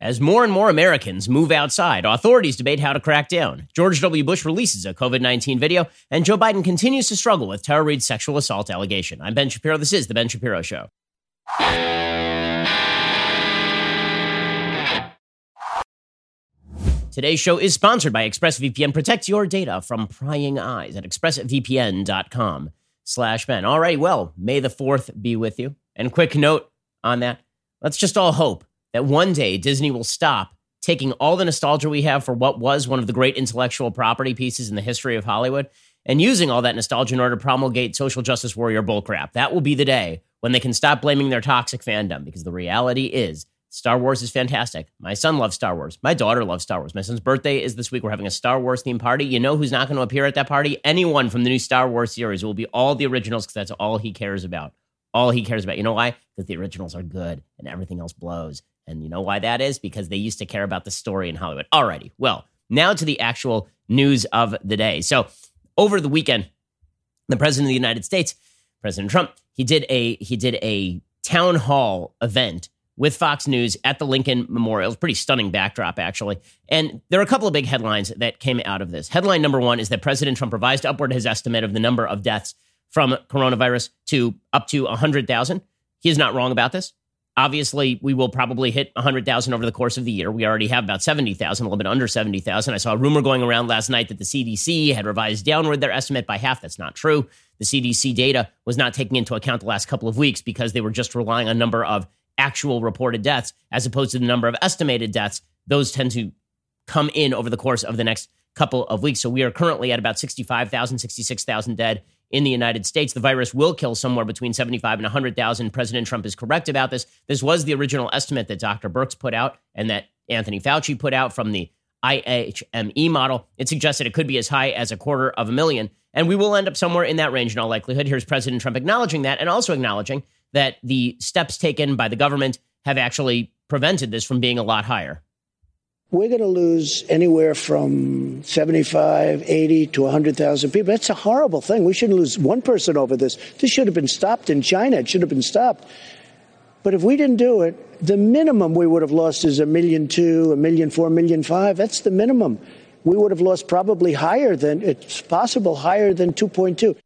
as more and more Americans move outside. Authorities debate how to crack down. George W. Bush releases a COVID 19 video, and Joe Biden continues to struggle with Tara Reade's sexual assault allegation. I'm Ben Shapiro. This is The Ben Shapiro Show. Today's show is sponsored by ExpressVPN. Protect your data from prying eyes at expressvpn.com slash Ben. All right, well, may the 4th be with you. And quick note on that, let's just all hope that one day Disney will stop taking all the nostalgia we have for what was one of the great intellectual property pieces in the history of Hollywood and using all that nostalgia in order to promulgate social justice warrior bullcrap. That will be the day when they can stop blaming their toxic fandom because the reality is Star Wars is fantastic. My son loves Star Wars. My daughter loves Star Wars. My son's birthday is this week. We're having a Star Wars themed party. You know who's not going to appear at that party? Anyone from the new Star Wars series. It will be all the originals because that's all he cares about. All he cares about. You know why? Because the originals are good and everything else blows. And you know why that is? Because they used to care about the story in Hollywood. Alrighty. Well, now to the actual news of the day. So over the weekend, the president of the United States, President Trump, he did a he did a town hall event with Fox News at the Lincoln Memorial. Pretty stunning backdrop, actually. And there are a couple of big headlines that came out of this. Headline number one is that President Trump revised upward his estimate of the number of deaths from coronavirus to up to 100,000. He is not wrong about this. Obviously, we will probably hit 100,000 over the course of the year. We already have about 70,000, a little bit under 70,000. I saw a rumor going around last night that the CDC had revised downward their estimate by half. That's not true. The CDC data was not taking into account the last couple of weeks because they were just relying on number of actual reported deaths as opposed to the number of estimated deaths. Those tend to come in over the course of the next couple of weeks. So we are currently at about 65,000, 66,000 dead in the United States. The virus will kill somewhere between 75 and 100,000. President Trump is correct about this. This was the original estimate that Dr. Birx put out and that Anthony Fauci put out from the IHME model. It suggested it could be as high as a quarter of a million. And we will end up somewhere in that range in all likelihood. Here's President Trump acknowledging that and also acknowledging that the steps taken by the government have actually prevented this from being a lot higher. We're going to lose anywhere from 75, 80 to 100,000 people. That's a horrible thing. We shouldn't lose one person over this. This should have been stopped in China. It should have been stopped. But if we didn't do it, the minimum we would have lost is a million two, a million four, a million five. That's the minimum. We would have lost probably higher than, it's possible, higher than 2.2.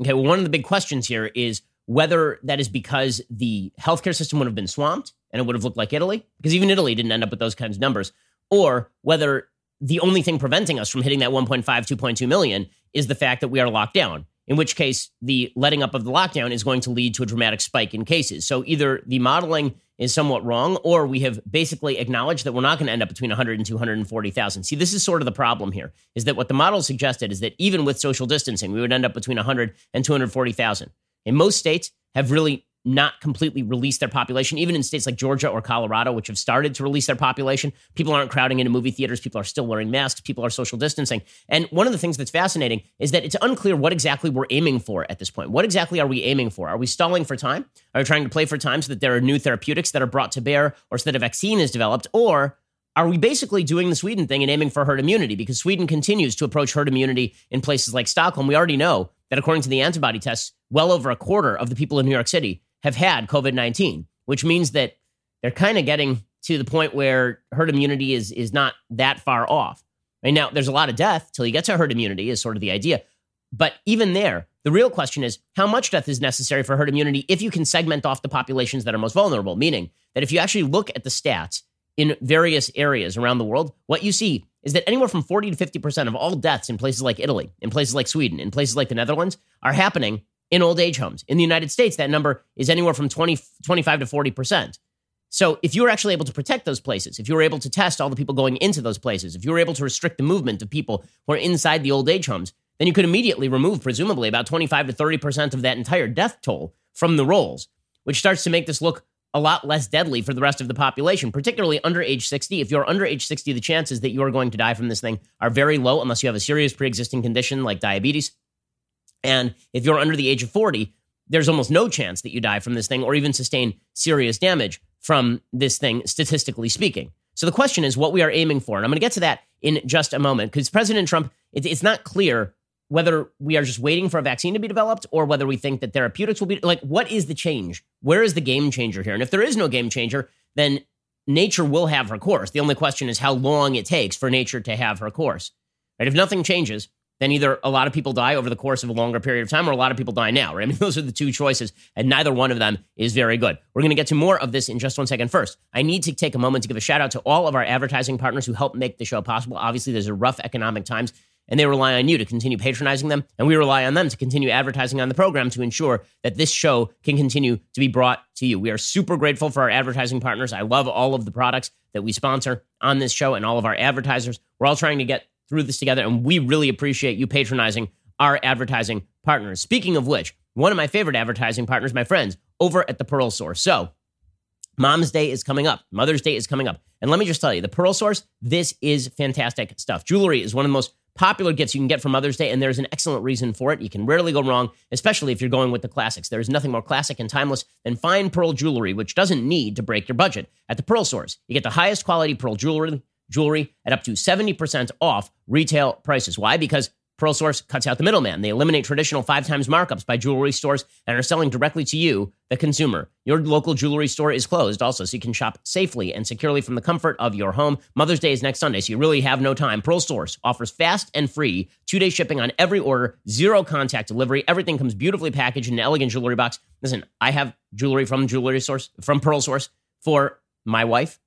Okay, well, one of the big questions here is whether that is because the healthcare system would have been swamped and it would have looked like Italy, because even Italy didn't end up with those kinds of numbers, or whether the only thing preventing us from hitting that 1.5, 2.2 million is the fact that we are locked down, in which case the letting up of the lockdown is going to lead to a dramatic spike in cases. So either the modeling is somewhat wrong, or we have basically acknowledged that we're not going to end up between 100 and 240,000. See, this is sort of the problem here, is that what the model suggested is that even with social distancing, we would end up between 100 and 240,000. In most states have really not completely released their population, even in states like Georgia or Colorado, which have started to release their population. People aren't crowding into movie theaters. People are still wearing masks. People are social distancing. And one of the things that's fascinating is that it's unclear what exactly we're aiming for at this point. What exactly are we aiming for? Are we stalling for time? Are we trying to play for time so that there are new therapeutics that are brought to bear or so that a vaccine is developed? Or are we basically doing the Sweden thing and aiming for herd immunity? Because Sweden continues to approach herd immunity in places like Stockholm. We already know that according to the antibody tests, well over a quarter of the people in New York City have had COVID 19, which means that they're kind of getting to the point where herd immunity is, is not that far off. Right now, there's a lot of death till you get to herd immunity, is sort of the idea. But even there, the real question is how much death is necessary for herd immunity if you can segment off the populations that are most vulnerable? Meaning that if you actually look at the stats in various areas around the world, what you see is that anywhere from 40 to 50% of all deaths in places like Italy, in places like Sweden, in places like the Netherlands are happening in old age homes. In the United States, that number is anywhere from 20, 25 to 40%. So if you were actually able to protect those places, if you were able to test all the people going into those places, if you were able to restrict the movement of people who are inside the old age homes, then you could immediately remove, presumably, about 25 to 30% of that entire death toll from the rolls, which starts to make this look a lot less deadly for the rest of the population, particularly under age 60. If you're under age 60, the chances that you are going to die from this thing are very low unless you have a serious pre existing condition like diabetes. And if you're under the age of 40, there's almost no chance that you die from this thing or even sustain serious damage from this thing, statistically speaking. So the question is what we are aiming for. And I'm going to get to that in just a moment because President Trump, it's not clear whether we are just waiting for a vaccine to be developed or whether we think that therapeutics will be like what is the change where is the game changer here and if there is no game changer then nature will have her course. The only question is how long it takes for nature to have her course. Right? If nothing changes, then either a lot of people die over the course of a longer period of time or a lot of people die now, right? I mean, those are the two choices, and neither one of them is very good. We're going to get to more of this in just one second. First, I need to take a moment to give a shout out to all of our advertising partners who help make the show possible. Obviously, there's a rough economic times, and they rely on you to continue patronizing them, and we rely on them to continue advertising on the program to ensure that this show can continue to be brought to you. We are super grateful for our advertising partners. I love all of the products that we sponsor on this show and all of our advertisers. We're all trying to get through this together, and we really appreciate you patronizing our advertising partners. Speaking of which, one of my favorite advertising partners, my friends, over at the Pearl Source. So, Mom's Day is coming up, Mother's Day is coming up. And let me just tell you, the Pearl Source, this is fantastic stuff. Jewelry is one of the most popular gifts you can get for Mother's Day, and there's an excellent reason for it. You can rarely go wrong, especially if you're going with the classics. There is nothing more classic and timeless than fine pearl jewelry, which doesn't need to break your budget. At the Pearl Source, you get the highest quality pearl jewelry jewelry at up to 70% off retail prices. Why? Because Pearl Source cuts out the middleman. They eliminate traditional five times markups by jewelry stores and are selling directly to you, the consumer. Your local jewelry store is closed also, so you can shop safely and securely from the comfort of your home. Mother's Day is next Sunday, so you really have no time. Pearl Source offers fast and free two day shipping on every order, zero contact delivery. Everything comes beautifully packaged in an elegant jewelry box. Listen, I have jewelry from jewelry source, from Pearl Source for my wife.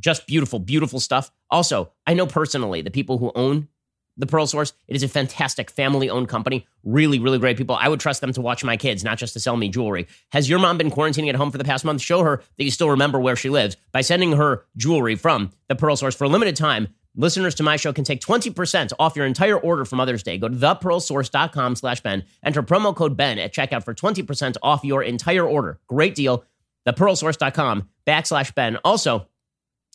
Just beautiful, beautiful stuff. Also, I know personally the people who own the Pearl Source. It is a fantastic family owned company. Really, really great people. I would trust them to watch my kids, not just to sell me jewelry. Has your mom been quarantining at home for the past month? Show her that you still remember where she lives by sending her jewelry from the Pearl Source for a limited time. Listeners to my show can take 20% off your entire order for Mother's Day. Go to thepearlsource.com slash Ben. Enter promo code Ben at checkout for 20% off your entire order. Great deal. Thepearlsource.com backslash Ben. Also,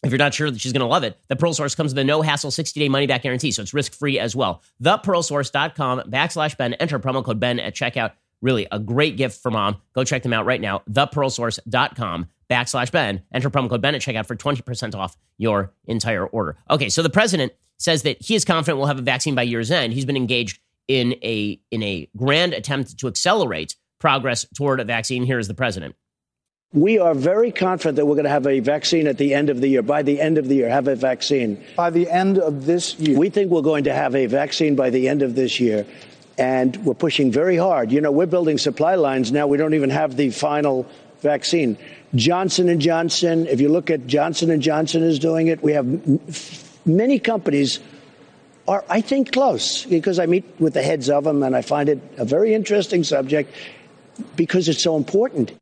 if you're not sure that she's going to love it, the Pearl Source comes with a no hassle 60 day money back guarantee, so it's risk free as well. ThePearlSource.com backslash Ben. Enter promo code Ben at checkout. Really a great gift for mom. Go check them out right now. ThePearlSource.com backslash Ben. Enter promo code Ben at checkout for 20% off your entire order. Okay, so the president says that he is confident we'll have a vaccine by year's end. He's been engaged in a in a grand attempt to accelerate progress toward a vaccine. Here is the president. We are very confident that we're going to have a vaccine at the end of the year. By the end of the year, have a vaccine. By the end of this year. We think we're going to have a vaccine by the end of this year. And we're pushing very hard. You know, we're building supply lines now. We don't even have the final vaccine. Johnson and Johnson, if you look at Johnson and Johnson is doing it. We have many companies are, I think, close because I meet with the heads of them and I find it a very interesting subject because it's so important.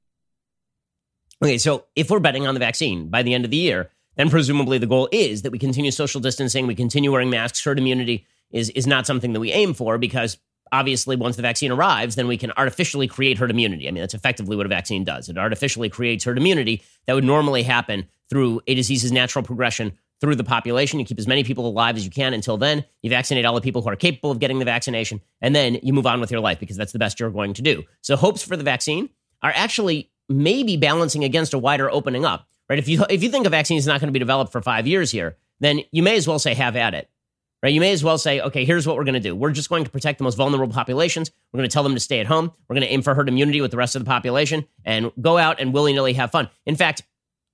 Okay, so if we're betting on the vaccine by the end of the year, then presumably the goal is that we continue social distancing, we continue wearing masks. Herd immunity is is not something that we aim for because obviously once the vaccine arrives, then we can artificially create herd immunity. I mean, that's effectively what a vaccine does. It artificially creates herd immunity that would normally happen through a disease's natural progression through the population. You keep as many people alive as you can until then. You vaccinate all the people who are capable of getting the vaccination, and then you move on with your life because that's the best you're going to do. So hopes for the vaccine are actually maybe balancing against a wider opening up, right? If you if you think a vaccine is not going to be developed for five years here, then you may as well say have at it, right? You may as well say, okay, here's what we're going to do. We're just going to protect the most vulnerable populations. We're going to tell them to stay at home. We're going to aim for herd immunity with the rest of the population and go out and willy nilly have fun. In fact,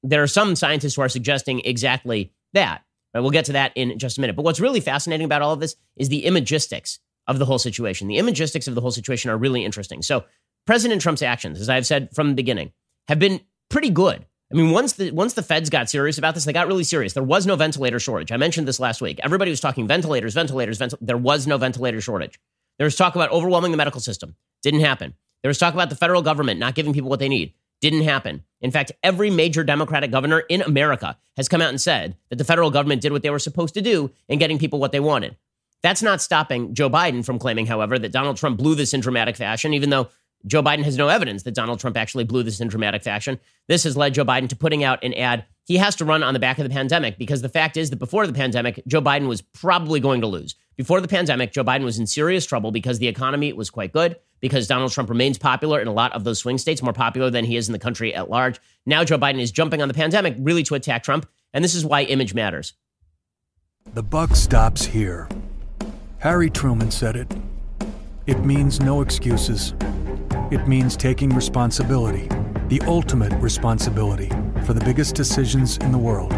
there are some scientists who are suggesting exactly that. Right? We'll get to that in just a minute. But what's really fascinating about all of this is the imagistics of the whole situation. The imagistics of the whole situation are really interesting. So President Trump's actions, as I've said from the beginning, have been pretty good. I mean, once the once the feds got serious about this, they got really serious. There was no ventilator shortage. I mentioned this last week. Everybody was talking ventilators, ventilators, ventilators. There was no ventilator shortage. There was talk about overwhelming the medical system. Didn't happen. There was talk about the federal government not giving people what they need. Didn't happen. In fact, every major Democratic governor in America has come out and said that the federal government did what they were supposed to do in getting people what they wanted. That's not stopping Joe Biden from claiming, however, that Donald Trump blew this in dramatic fashion, even though Joe Biden has no evidence that Donald Trump actually blew this in dramatic fashion. This has led Joe Biden to putting out an ad he has to run on the back of the pandemic because the fact is that before the pandemic, Joe Biden was probably going to lose. Before the pandemic, Joe Biden was in serious trouble because the economy was quite good, because Donald Trump remains popular in a lot of those swing states, more popular than he is in the country at large. Now Joe Biden is jumping on the pandemic really to attack Trump, and this is why image matters. The buck stops here. Harry Truman said it. It means no excuses. It means taking responsibility, the ultimate responsibility, for the biggest decisions in the world.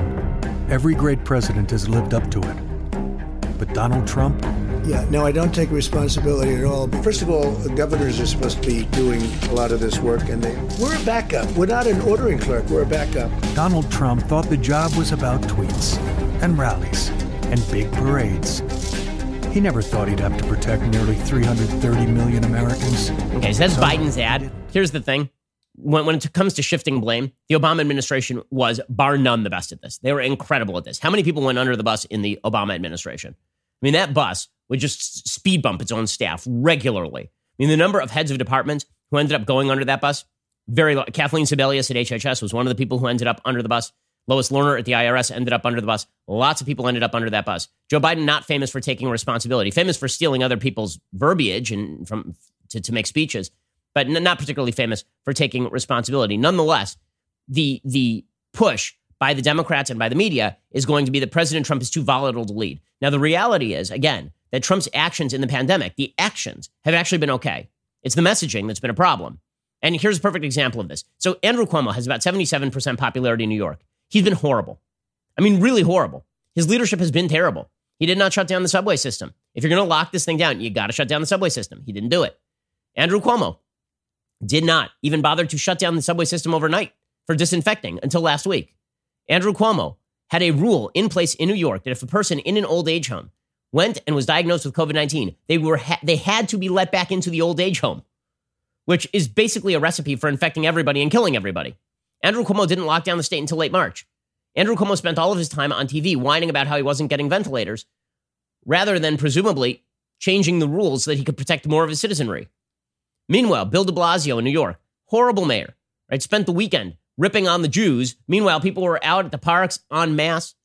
Every great president has lived up to it. But Donald Trump? Yeah, no, I don't take responsibility at all. First of all, the governors are supposed to be doing a lot of this work, and they, we're a backup. We're not an ordering clerk, we're a backup. Donald Trump thought the job was about tweets and rallies and big parades. He never thought he'd have to protect nearly 330 million Americans. Okay, so that's Biden's ad. Here's the thing. When, when it comes to shifting blame, the Obama administration was bar none the best at this. They were incredible at this. How many people went under the bus in the Obama administration? I mean, that bus would just speed bump its own staff regularly. I mean, the number of heads of departments who ended up going under that bus, very low. Kathleen Sebelius at HHS was one of the people who ended up under the bus. Lois Lerner at the IRS ended up under the bus. Lots of people ended up under that bus. Joe Biden not famous for taking responsibility, famous for stealing other people's verbiage and from to, to make speeches, but not particularly famous for taking responsibility. Nonetheless, the the push by the Democrats and by the media is going to be that President Trump is too volatile to lead. Now, the reality is, again, that Trump's actions in the pandemic, the actions have actually been okay. It's the messaging that's been a problem. And here's a perfect example of this. So Andrew Cuomo has about 77% popularity in New York. He's been horrible. I mean, really horrible. His leadership has been terrible. He did not shut down the subway system. If you're going to lock this thing down, you got to shut down the subway system. He didn't do it. Andrew Cuomo did not even bother to shut down the subway system overnight for disinfecting until last week. Andrew Cuomo had a rule in place in New York that if a person in an old age home went and was diagnosed with COVID 19, they, were ha- they had to be let back into the old age home, which is basically a recipe for infecting everybody and killing everybody. Andrew Cuomo didn't lock down the state until late March. Andrew Cuomo spent all of his time on TV whining about how he wasn't getting ventilators, rather than presumably changing the rules so that he could protect more of his citizenry. Meanwhile, Bill de Blasio in New York, horrible mayor, right, spent the weekend ripping on the Jews. Meanwhile, people were out at the parks en masse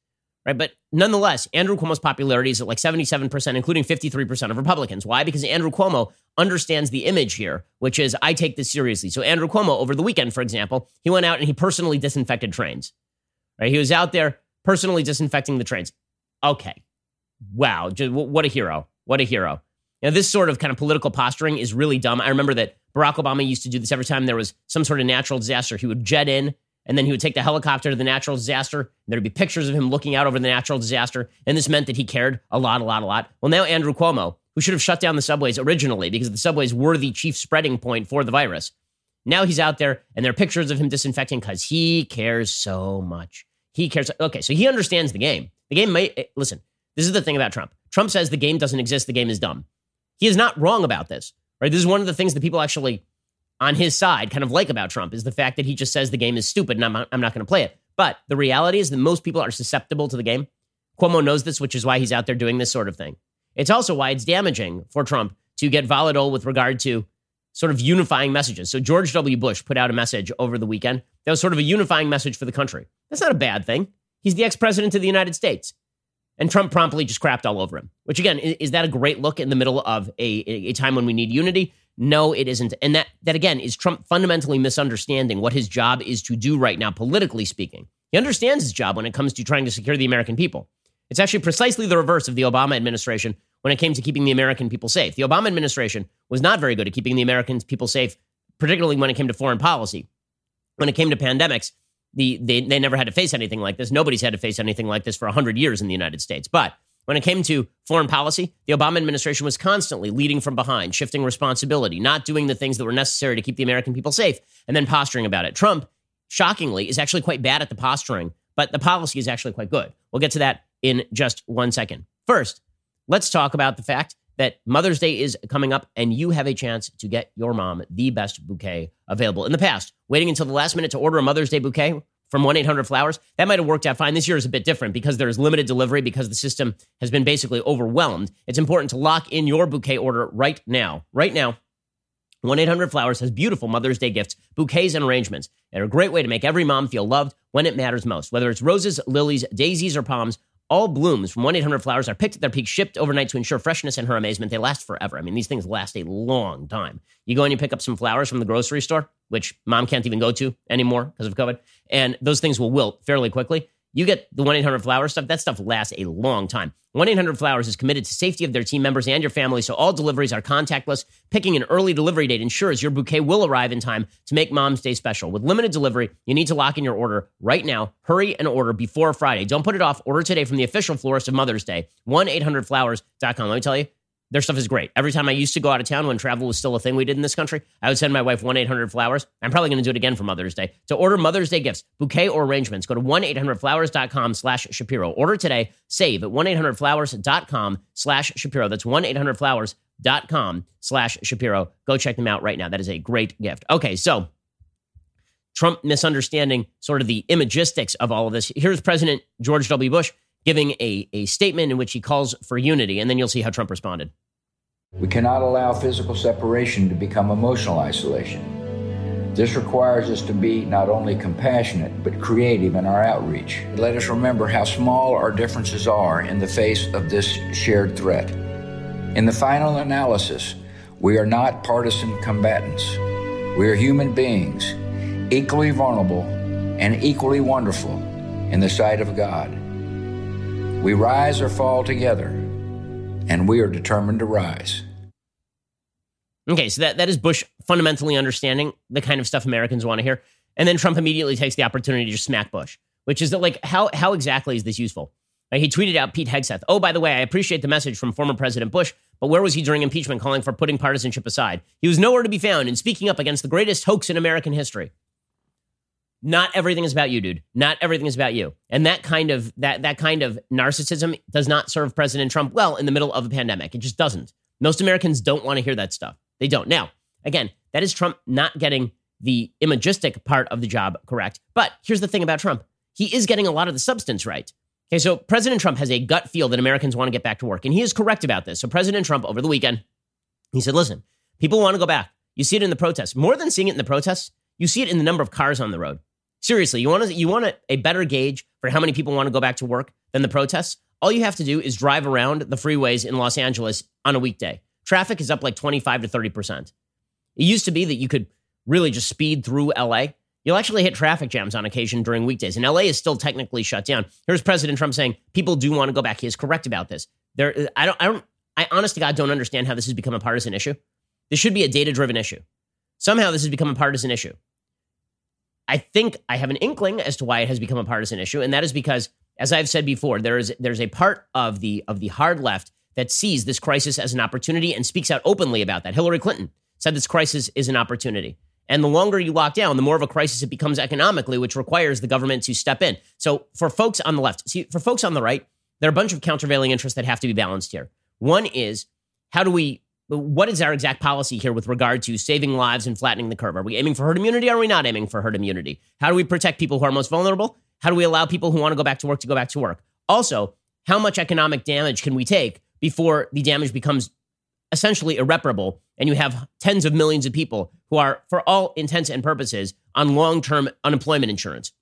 right? But nonetheless, Andrew Cuomo's popularity is at like 77%, including 53% of Republicans. Why? Because Andrew Cuomo understands the image here, which is I take this seriously. So Andrew Cuomo, over the weekend, for example, he went out and he personally disinfected trains, right? He was out there personally disinfecting the trains. Okay. Wow. What a hero. What a hero. Now, this sort of kind of political posturing is really dumb. I remember that Barack Obama used to do this every time there was some sort of natural disaster. He would jet in and then he would take the helicopter to the natural disaster. There'd be pictures of him looking out over the natural disaster. And this meant that he cared a lot, a lot, a lot. Well, now Andrew Cuomo, who should have shut down the subways originally because the subways were the chief spreading point for the virus, now he's out there and there are pictures of him disinfecting because he cares so much. He cares. Okay, so he understands the game. The game may, eh, listen, this is the thing about Trump. Trump says the game doesn't exist, the game is dumb. He is not wrong about this, right? This is one of the things that people actually on his side kind of like about Trump is the fact that he just says the game is stupid and I'm, I'm not going to play it. But the reality is that most people are susceptible to the game. Cuomo knows this, which is why he's out there doing this sort of thing. It's also why it's damaging for Trump to get volatile with regard to sort of unifying messages. So George W. Bush put out a message over the weekend that was sort of a unifying message for the country. That's not a bad thing. He's the ex president of the United States. And Trump promptly just crapped all over him, which again, is that a great look in the middle of a, a time when we need unity? No, it isn't. And that, that again is Trump fundamentally misunderstanding what his job is to do right now, politically speaking. He understands his job when it comes to trying to secure the American people. It's actually precisely the reverse of the Obama administration when it came to keeping the American people safe. The Obama administration was not very good at keeping the American people safe, particularly when it came to foreign policy. When it came to pandemics, the, they, they never had to face anything like this. Nobody's had to face anything like this for 100 years in the United States. But when it came to foreign policy, the Obama administration was constantly leading from behind, shifting responsibility, not doing the things that were necessary to keep the American people safe, and then posturing about it. Trump, shockingly, is actually quite bad at the posturing, but the policy is actually quite good. We'll get to that in just one second. First, let's talk about the fact that Mother's Day is coming up and you have a chance to get your mom the best bouquet available. In the past, waiting until the last minute to order a Mother's Day bouquet from 1 800 Flowers, that might have worked out fine. This year is a bit different because there's limited delivery because the system has been basically overwhelmed. It's important to lock in your bouquet order right now. Right now, 1 800 Flowers has beautiful Mother's Day gifts, bouquets, and arrangements. They're a great way to make every mom feel loved when it matters most. Whether it's roses, lilies, daisies, or palms, all blooms from 1 800 Flowers are picked at their peak, shipped overnight to ensure freshness and her amazement. They last forever. I mean, these things last a long time. You go and you pick up some flowers from the grocery store, which mom can't even go to anymore because of COVID, and those things will wilt fairly quickly. You get the 1 800 Flowers stuff, that stuff lasts a long time. 1 800 Flowers is committed to safety of their team members and your family, so all deliveries are contactless. Picking an early delivery date ensures your bouquet will arrive in time to make Mom's Day special. With limited delivery, you need to lock in your order right now. Hurry and order before Friday. Don't put it off. Order today from the official florist of Mother's Day, 1 800flowers.com. Let me tell you, their stuff is great. Every time I used to go out of town when travel was still a thing we did in this country, I would send my wife 1 800 Flowers. I'm probably going to do it again for Mother's Day. To order Mother's Day gifts, bouquet or arrangements, go to 1 800flowers.com slash Shapiro. Order today. Save at 1 800flowers.com slash Shapiro. That's 1 800flowers.com slash Shapiro. Go check them out right now. That is a great gift. Okay, so Trump misunderstanding sort of the imagistics of all of this. Here's President George W. Bush giving a, a statement in which he calls for unity, and then you'll see how Trump responded. We cannot allow physical separation to become emotional isolation. This requires us to be not only compassionate, but creative in our outreach. Let us remember how small our differences are in the face of this shared threat. In the final analysis, we are not partisan combatants. We are human beings, equally vulnerable and equally wonderful in the sight of God. We rise or fall together, and we are determined to rise. Okay, so that, that is Bush fundamentally understanding the kind of stuff Americans want to hear. And then Trump immediately takes the opportunity to just smack Bush, which is that like how how exactly is this useful? Like he tweeted out Pete Hegseth. Oh, by the way, I appreciate the message from former President Bush, but where was he during impeachment calling for putting partisanship aside? He was nowhere to be found in speaking up against the greatest hoax in American history. Not everything is about you, dude. Not everything is about you. And that kind of that that kind of narcissism does not serve President Trump well in the middle of a pandemic. It just doesn't. Most Americans don't want to hear that stuff. They don't. Now, again, that is Trump not getting the imagistic part of the job correct. But here's the thing about Trump. He is getting a lot of the substance right. Okay, so President Trump has a gut feel that Americans want to get back to work, and he is correct about this. So President Trump over the weekend, he said, "Listen, people want to go back. You see it in the protests. More than seeing it in the protests, you see it in the number of cars on the road. Seriously, you want to, you want a, a better gauge for how many people want to go back to work than the protests? All you have to do is drive around the freeways in Los Angeles on a weekday. Traffic is up like 25 to 30%. It used to be that you could really just speed through LA. You'll actually hit traffic jams on occasion during weekdays, and LA is still technically shut down. Here's President Trump saying people do want to go back. He is correct about this. There, I don't, I don't, I honest to God don't understand how this has become a partisan issue. This should be a data driven issue. Somehow this has become a partisan issue. I think I have an inkling as to why it has become a partisan issue, and that is because, as I've said before, there is there's a part of the of the hard left that sees this crisis as an opportunity and speaks out openly about that. Hillary Clinton said this crisis is an opportunity. And the longer you lock down, the more of a crisis it becomes economically, which requires the government to step in. So for folks on the left, see, for folks on the right, there are a bunch of countervailing interests that have to be balanced here. One is how do we what is our exact policy here with regard to saving lives and flattening the curve? Are we aiming for herd immunity? Or are we not aiming for herd immunity? How do we protect people who are most vulnerable? How do we allow people who want to go back to work to go back to work? Also, how much economic damage can we take before the damage becomes essentially irreparable and you have tens of millions of people who are, for all intents and purposes, on long term unemployment insurance?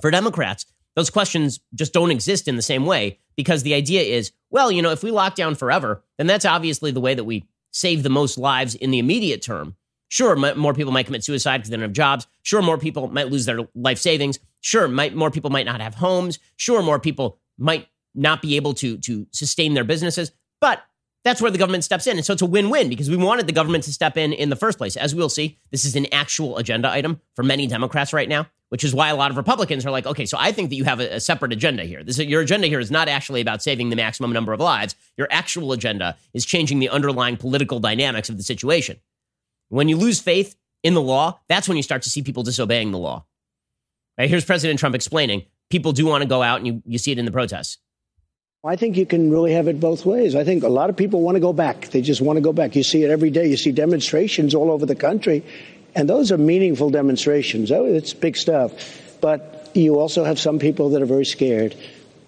For Democrats, those questions just don't exist in the same way because the idea is, well, you know, if we lock down forever, then that's obviously the way that we save the most lives in the immediate term. Sure, more people might commit suicide because they don't have jobs. Sure, more people might lose their life savings. Sure, might, more people might not have homes. Sure, more people might not be able to, to sustain their businesses. But that's where the government steps in. And so it's a win win because we wanted the government to step in in the first place. As we'll see, this is an actual agenda item for many Democrats right now which is why a lot of Republicans are like, okay, so I think that you have a, a separate agenda here. This, your agenda here is not actually about saving the maximum number of lives. Your actual agenda is changing the underlying political dynamics of the situation. When you lose faith in the law, that's when you start to see people disobeying the law. Right, here's President Trump explaining people do want to go out, and you, you see it in the protests. I think you can really have it both ways. I think a lot of people want to go back. They just want to go back. You see it every day. You see demonstrations all over the country. And those are meaningful demonstrations. Oh, it's big stuff. But you also have some people that are very scared.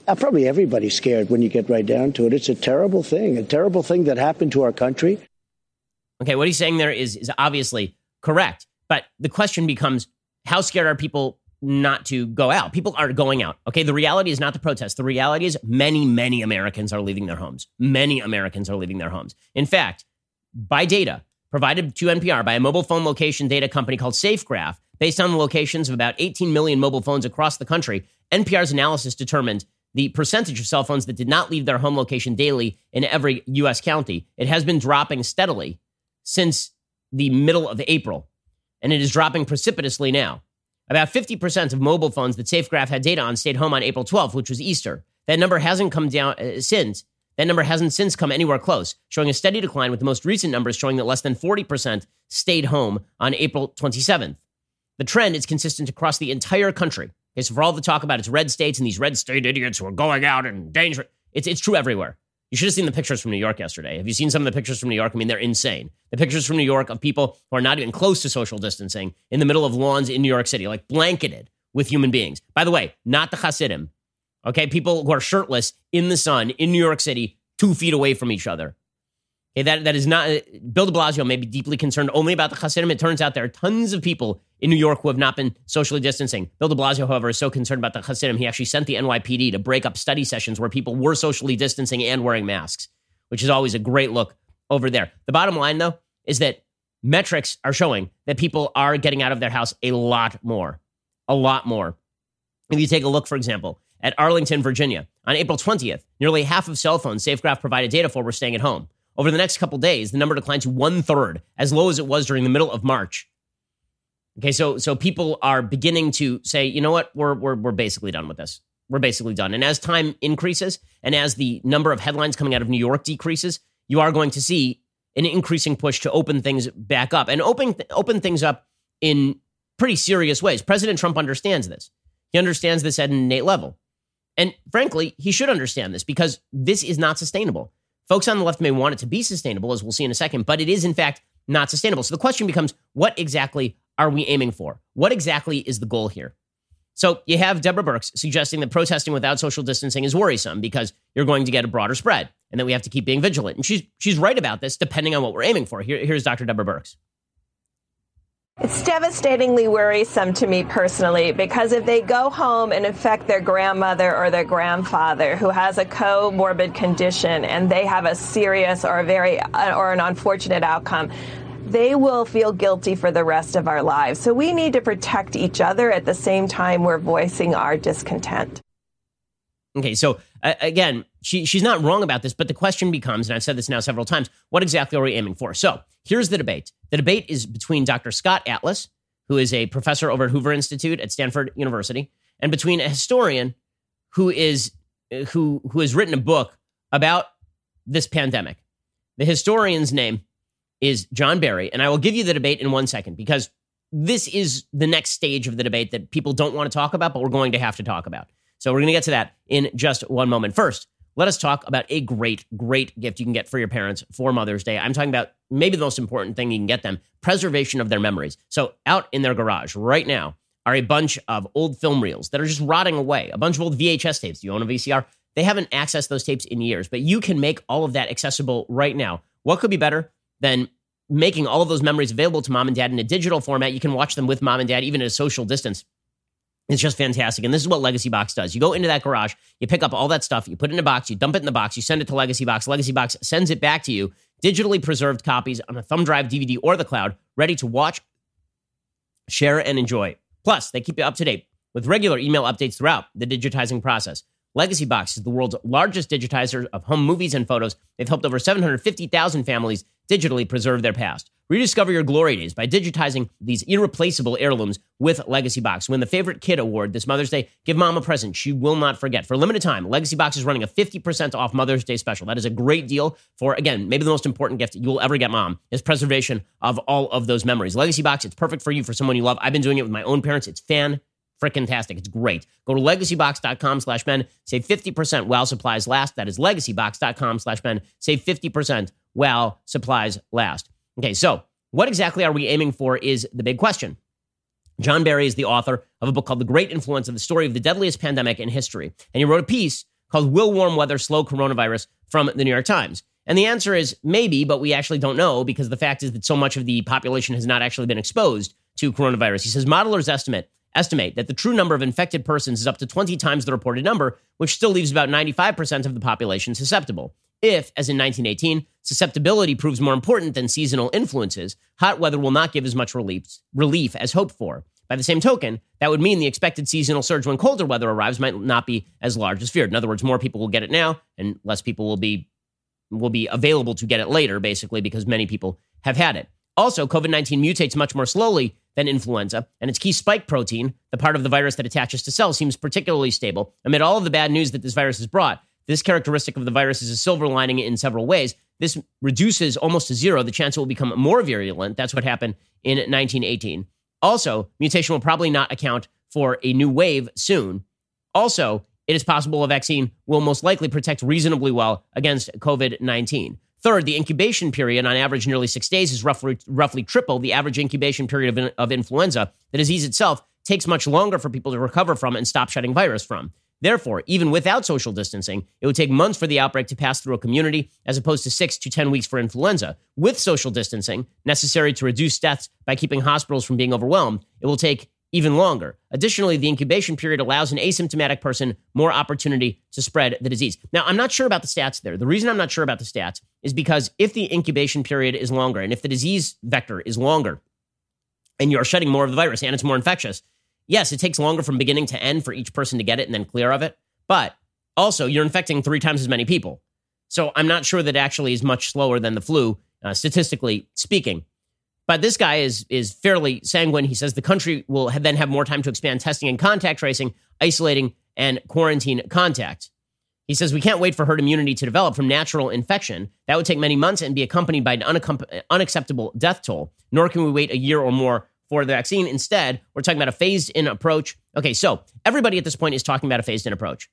Uh, probably everybody's scared when you get right down to it. It's a terrible thing, a terrible thing that happened to our country. Okay, what he's saying there is, is obviously correct. But the question becomes how scared are people not to go out? People are going out. Okay, the reality is not the protest. The reality is many, many Americans are leaving their homes. Many Americans are leaving their homes. In fact, by data, provided to NPR by a mobile phone location data company called SafeGraph, Based on the locations of about 18 million mobile phones across the country, NPR's analysis determined the percentage of cell phones that did not leave their home location daily in every U.S. county. It has been dropping steadily since the middle of April, and it is dropping precipitously now. About 50% of mobile phones that SafeGraph had data on stayed home on April 12th, which was Easter. That number hasn't come down uh, since. That number hasn't since come anywhere close, showing a steady decline, with the most recent numbers showing that less than 40% stayed home on April 27th. The trend is consistent across the entire country. Okay, so for all the talk about it's red states and these red state idiots who are going out and danger, it's, it's true everywhere. You should have seen the pictures from New York yesterday. Have you seen some of the pictures from New York? I mean, they're insane. The pictures from New York of people who are not even close to social distancing in the middle of lawns in New York City, like blanketed with human beings. By the way, not the Hasidim. Okay, people who are shirtless in the sun in New York City, two feet away from each other. Okay, that, that is not, Bill de Blasio may be deeply concerned only about the Hasidim. It turns out there are tons of people in New York who have not been socially distancing. Bill de Blasio, however, is so concerned about the Hasidim, he actually sent the NYPD to break up study sessions where people were socially distancing and wearing masks, which is always a great look over there. The bottom line, though, is that metrics are showing that people are getting out of their house a lot more, a lot more. If you take a look, for example, at Arlington, Virginia, on April 20th, nearly half of cell phones SafeGraph provided data for were staying at home. Over the next couple days, the number declined to one third, as low as it was during the middle of March. Okay, so so people are beginning to say, you know what, we're we're we're basically done with this. We're basically done. And as time increases, and as the number of headlines coming out of New York decreases, you are going to see an increasing push to open things back up and open open things up in pretty serious ways. President Trump understands this. He understands this at an innate level. And frankly, he should understand this because this is not sustainable. Folks on the left may want it to be sustainable, as we'll see in a second, but it is, in fact, not sustainable. So the question becomes what exactly are we aiming for? What exactly is the goal here? So you have Deborah Birx suggesting that protesting without social distancing is worrisome because you're going to get a broader spread and that we have to keep being vigilant. And she's, she's right about this, depending on what we're aiming for. Here, here's Dr. Deborah Birx. It's devastatingly worrisome to me personally because if they go home and infect their grandmother or their grandfather who has a comorbid condition and they have a serious or a very uh, or an unfortunate outcome, they will feel guilty for the rest of our lives. So we need to protect each other at the same time we're voicing our discontent. Okay, so uh, again, she, she's not wrong about this, but the question becomes, and I've said this now several times, what exactly are we aiming for? So here's the debate. The debate is between Dr. Scott Atlas, who is a professor over at Hoover Institute at Stanford University, and between a historian who is who who has written a book about this pandemic. The historian's name is John Barry, and I will give you the debate in one second because this is the next stage of the debate that people don't want to talk about, but we're going to have to talk about. So we're going to get to that in just one moment. First, let us talk about a great, great gift you can get for your parents for Mother's Day. I'm talking about maybe the most important thing you can get them preservation of their memories. So, out in their garage right now are a bunch of old film reels that are just rotting away, a bunch of old VHS tapes. You own a VCR? They haven't accessed those tapes in years, but you can make all of that accessible right now. What could be better than making all of those memories available to mom and dad in a digital format? You can watch them with mom and dad, even at a social distance. It's just fantastic. And this is what Legacy Box does. You go into that garage, you pick up all that stuff, you put it in a box, you dump it in the box, you send it to Legacy Box. Legacy Box sends it back to you, digitally preserved copies on a thumb drive, DVD, or the cloud, ready to watch, share, and enjoy. Plus, they keep you up to date with regular email updates throughout the digitizing process. Legacy Box is the world's largest digitizer of home movies and photos. They've helped over 750,000 families digitally preserve their past. Rediscover your glory days by digitizing these irreplaceable heirlooms with Legacy Box. Win the Favorite Kid Award this Mother's Day. Give mom a present she will not forget. For a limited time, Legacy Box is running a 50% off Mother's Day special. That is a great deal for, again, maybe the most important gift you will ever get mom is preservation of all of those memories. Legacy Box, it's perfect for you, for someone you love. I've been doing it with my own parents. It's fan freaking tastic. It's great. Go to legacybox.com slash Ben. Save 50% while supplies last. That is legacybox.com slash Ben. Save 50% while supplies last. Okay, so what exactly are we aiming for is the big question. John Barry is the author of a book called The Great Influenza of the story of the deadliest pandemic in history. And he wrote a piece called Will Warm Weather Slow Coronavirus from the New York Times. And the answer is maybe, but we actually don't know because the fact is that so much of the population has not actually been exposed to coronavirus. He says modelers estimate estimate that the true number of infected persons is up to 20 times the reported number, which still leaves about 95% of the population susceptible. If, as in 1918, susceptibility proves more important than seasonal influences, hot weather will not give as much relief, relief as hoped for. By the same token, that would mean the expected seasonal surge when colder weather arrives might not be as large as feared. In other words, more people will get it now and less people will be will be available to get it later basically because many people have had it. Also, COVID-19 mutates much more slowly than influenza, and its key spike protein, the part of the virus that attaches to cells, seems particularly stable. Amid all of the bad news that this virus has brought, this characteristic of the virus is a silver lining in several ways. This reduces almost to zero the chance it will become more virulent. That's what happened in 1918. Also, mutation will probably not account for a new wave soon. Also, it is possible a vaccine will most likely protect reasonably well against COVID 19. Third, the incubation period, on average nearly six days, is roughly, roughly triple the average incubation period of, of influenza. The disease itself takes much longer for people to recover from and stop shedding virus from. Therefore, even without social distancing, it would take months for the outbreak to pass through a community, as opposed to six to 10 weeks for influenza. With social distancing, necessary to reduce deaths by keeping hospitals from being overwhelmed, it will take even longer. Additionally, the incubation period allows an asymptomatic person more opportunity to spread the disease. Now, I'm not sure about the stats there. The reason I'm not sure about the stats is because if the incubation period is longer and if the disease vector is longer and you're shedding more of the virus and it's more infectious, yes, it takes longer from beginning to end for each person to get it and then clear of it. But also, you're infecting three times as many people. So I'm not sure that actually is much slower than the flu, uh, statistically speaking. But this guy is is fairly sanguine. He says the country will have then have more time to expand testing and contact tracing, isolating and quarantine contact. He says we can't wait for herd immunity to develop from natural infection. That would take many months and be accompanied by an unacceptable death toll. Nor can we wait a year or more for the vaccine. Instead, we're talking about a phased in approach. Okay, so everybody at this point is talking about a phased in approach,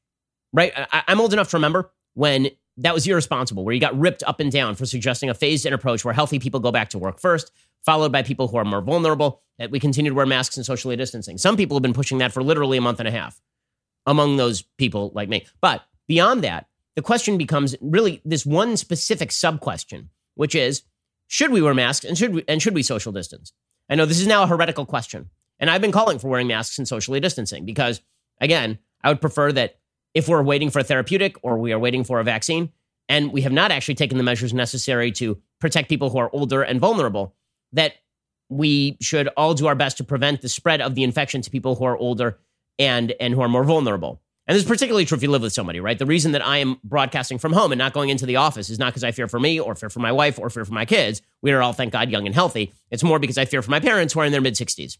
right? I, I'm old enough to remember when that was irresponsible, where you got ripped up and down for suggesting a phased in approach where healthy people go back to work first, followed by people who are more vulnerable, that we continue to wear masks and socially distancing. Some people have been pushing that for literally a month and a half among those people like me. But beyond that, the question becomes really this one specific sub question, which is should we wear masks and should we, and should we social distance? I know this is now a heretical question. And I've been calling for wearing masks and socially distancing because, again, I would prefer that if we're waiting for a therapeutic or we are waiting for a vaccine and we have not actually taken the measures necessary to protect people who are older and vulnerable, that we should all do our best to prevent the spread of the infection to people who are older and and who are more vulnerable. And this is particularly true if you live with somebody, right? The reason that I am broadcasting from home and not going into the office is not because I fear for me or fear for my wife or fear for my kids. We are all, thank God, young and healthy. It's more because I fear for my parents who are in their mid 60s.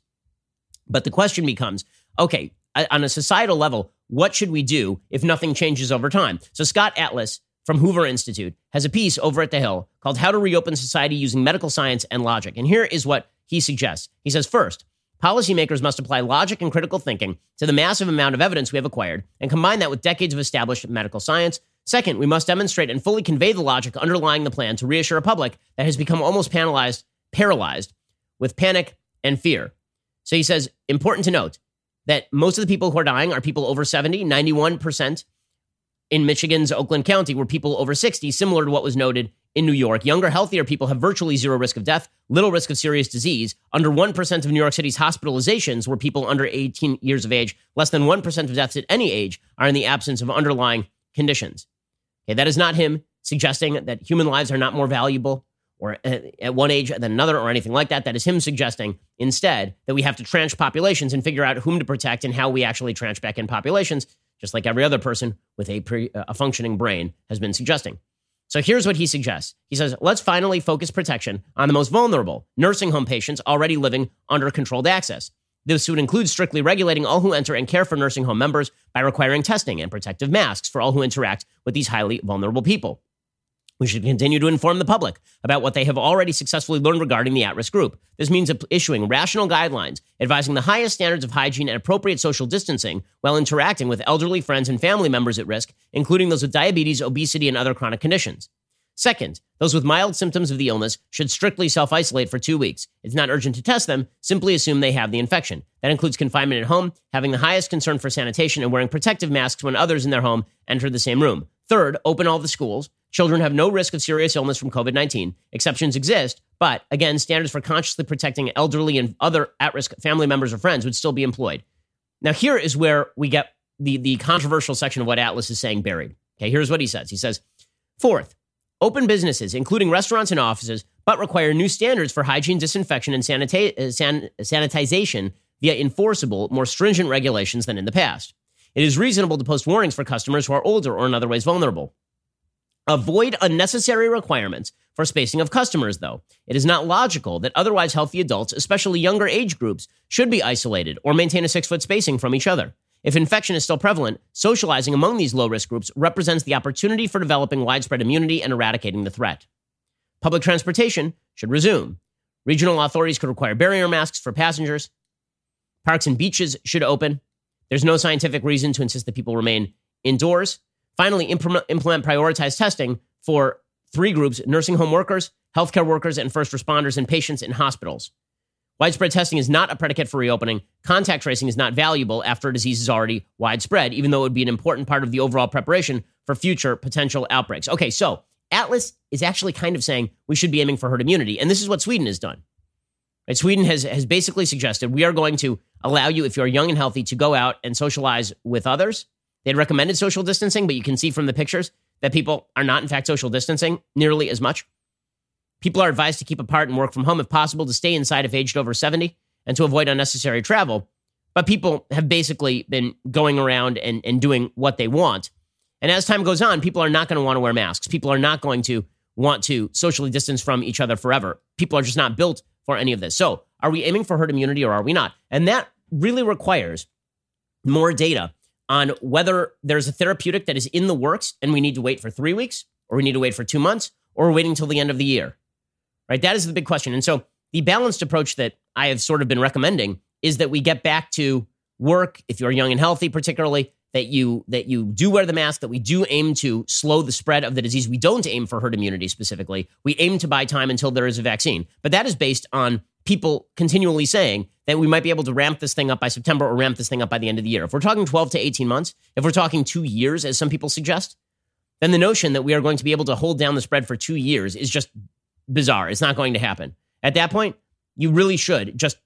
But the question becomes okay, on a societal level, what should we do if nothing changes over time? So, Scott Atlas from Hoover Institute has a piece over at The Hill called How to Reopen Society Using Medical Science and Logic. And here is what he suggests. He says, first, policymakers must apply logic and critical thinking to the massive amount of evidence we have acquired and combine that with decades of established medical science. Second, we must demonstrate and fully convey the logic underlying the plan to reassure a public that has become almost paralyzed, paralyzed with panic and fear. So he says, important to note that most of the people who are dying are people over 70, 91% in Michigan's Oakland County were people over 60, similar to what was noted in New York. Younger, healthier people have virtually zero risk of death, little risk of serious disease. Under 1% of New York City's hospitalizations were people under 18 years of age. Less than 1% of deaths at any age are in the absence of underlying conditions. Okay, that is not him suggesting that human lives are not more valuable or uh, at one age than another or anything like that. That is him suggesting instead that we have to tranche populations and figure out whom to protect and how we actually tranche back in populations just like every other person with a, pre, uh, a functioning brain has been suggesting. So here's what he suggests. He says, let's finally focus protection on the most vulnerable, nursing home patients already living under controlled access. This would include strictly regulating all who enter and care for nursing home members by requiring testing and protective masks for all who interact with these highly vulnerable people. We should continue to inform the public about what they have already successfully learned regarding the at risk group. This means issuing rational guidelines advising the highest standards of hygiene and appropriate social distancing while interacting with elderly friends and family members at risk, including those with diabetes, obesity, and other chronic conditions. Second, those with mild symptoms of the illness should strictly self isolate for two weeks. It's not urgent to test them, simply assume they have the infection. That includes confinement at home, having the highest concern for sanitation, and wearing protective masks when others in their home enter the same room. Third, open all the schools. Children have no risk of serious illness from COVID 19. Exceptions exist, but again, standards for consciously protecting elderly and other at risk family members or friends would still be employed. Now, here is where we get the, the controversial section of what Atlas is saying buried. Okay, here's what he says. He says, Fourth, open businesses, including restaurants and offices, but require new standards for hygiene, disinfection, and sanita- san- sanitization via enforceable, more stringent regulations than in the past. It is reasonable to post warnings for customers who are older or in other ways vulnerable. Avoid unnecessary requirements for spacing of customers, though. It is not logical that otherwise healthy adults, especially younger age groups, should be isolated or maintain a six foot spacing from each other. If infection is still prevalent, socializing among these low risk groups represents the opportunity for developing widespread immunity and eradicating the threat. Public transportation should resume. Regional authorities could require barrier masks for passengers. Parks and beaches should open. There's no scientific reason to insist that people remain indoors. Finally, implement, prioritized testing for three groups nursing home workers, healthcare workers, and first responders and patients in hospitals. Widespread testing is not a predicate for reopening. Contact tracing is not valuable after a disease is already widespread, even though it would be an important part of the overall preparation for future potential outbreaks. Okay, so Atlas is actually kind of saying we should be aiming for herd immunity, and this is what Sweden has done. Right? Sweden has, has basically suggested we are going to allow you, if you're young and healthy, to go out and socialize with others. They'd recommended social distancing, but you can see from the pictures that people are not, in fact, social distancing nearly as much. People are advised to keep apart and work from home if possible, to stay inside if aged over 70, and to avoid unnecessary travel. But people have basically been going around and, and doing what they want. And as time goes on, people are not going to want to wear masks. People are not going to want to socially distance from each other forever. People are just not built for any of this. So, are we aiming for herd immunity or are we not? And that really requires more data on whether there's a therapeutic that is in the works and we need to wait for three weeks or we need to wait for two months or we're waiting until the end of the year. Right? That is the big question. And so the balanced approach that I have sort of been recommending is that we get back to work if you're young and healthy, particularly that you that you do wear the mask, that we do aim to slow the spread of the disease. We don't aim for herd immunity specifically. We aim to buy time until there is a vaccine. But that is based on people continually saying that we might be able to ramp this thing up by September or ramp this thing up by the end of the year. If we're talking 12 to 18 months, if we're talking two years, as some people suggest, then the notion that we are going to be able to hold down the spread for two years is just bizarre. It's not going to happen. At that point, you really should just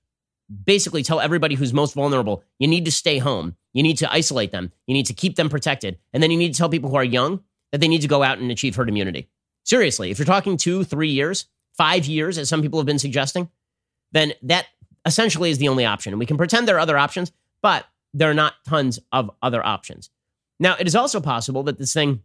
basically tell everybody who's most vulnerable you need to stay home. You need to isolate them. You need to keep them protected. And then you need to tell people who are young that they need to go out and achieve herd immunity. Seriously, if you're talking two, three years, five years, as some people have been suggesting, then that essentially is the only option. And we can pretend there are other options, but there are not tons of other options. Now, it is also possible that this thing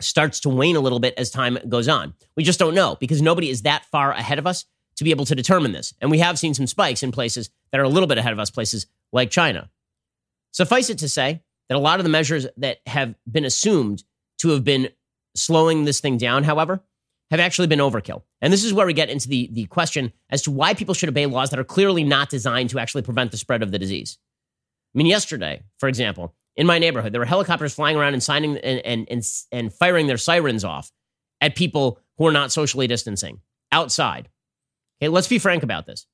starts to wane a little bit as time goes on. We just don't know because nobody is that far ahead of us to be able to determine this. And we have seen some spikes in places that are a little bit ahead of us, places like China. Suffice it to say that a lot of the measures that have been assumed to have been slowing this thing down, however, have actually been overkill. And this is where we get into the, the question as to why people should obey laws that are clearly not designed to actually prevent the spread of the disease. I mean, yesterday, for example, in my neighborhood, there were helicopters flying around and signing and, and, and, and firing their sirens off at people who are not socially distancing outside. Okay, let's be frank about this.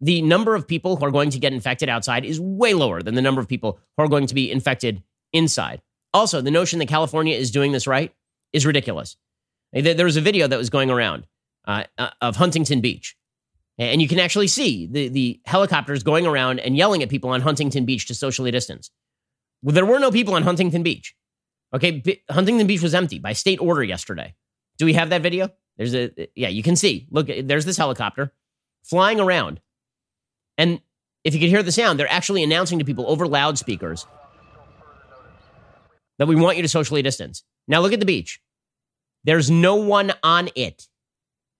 The number of people who are going to get infected outside is way lower than the number of people who are going to be infected inside. Also, the notion that California is doing this right is ridiculous. There was a video that was going around uh, uh, of Huntington Beach. And you can actually see the, the helicopters going around and yelling at people on Huntington Beach to socially distance. Well, there were no people on Huntington Beach. Okay, B- Huntington Beach was empty by state order yesterday. Do we have that video? There's a, yeah, you can see. Look, there's this helicopter flying around. And if you could hear the sound, they're actually announcing to people over loudspeakers that we want you to socially distance. Now look at the beach. There's no one on it.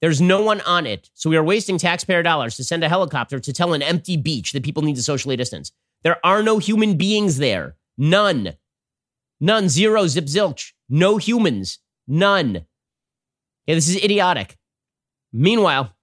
There's no one on it. So we are wasting taxpayer dollars to send a helicopter to tell an empty beach that people need to socially distance. There are no human beings there. None. None. Zero. Zip zilch. No humans. None. Yeah, this is idiotic. Meanwhile,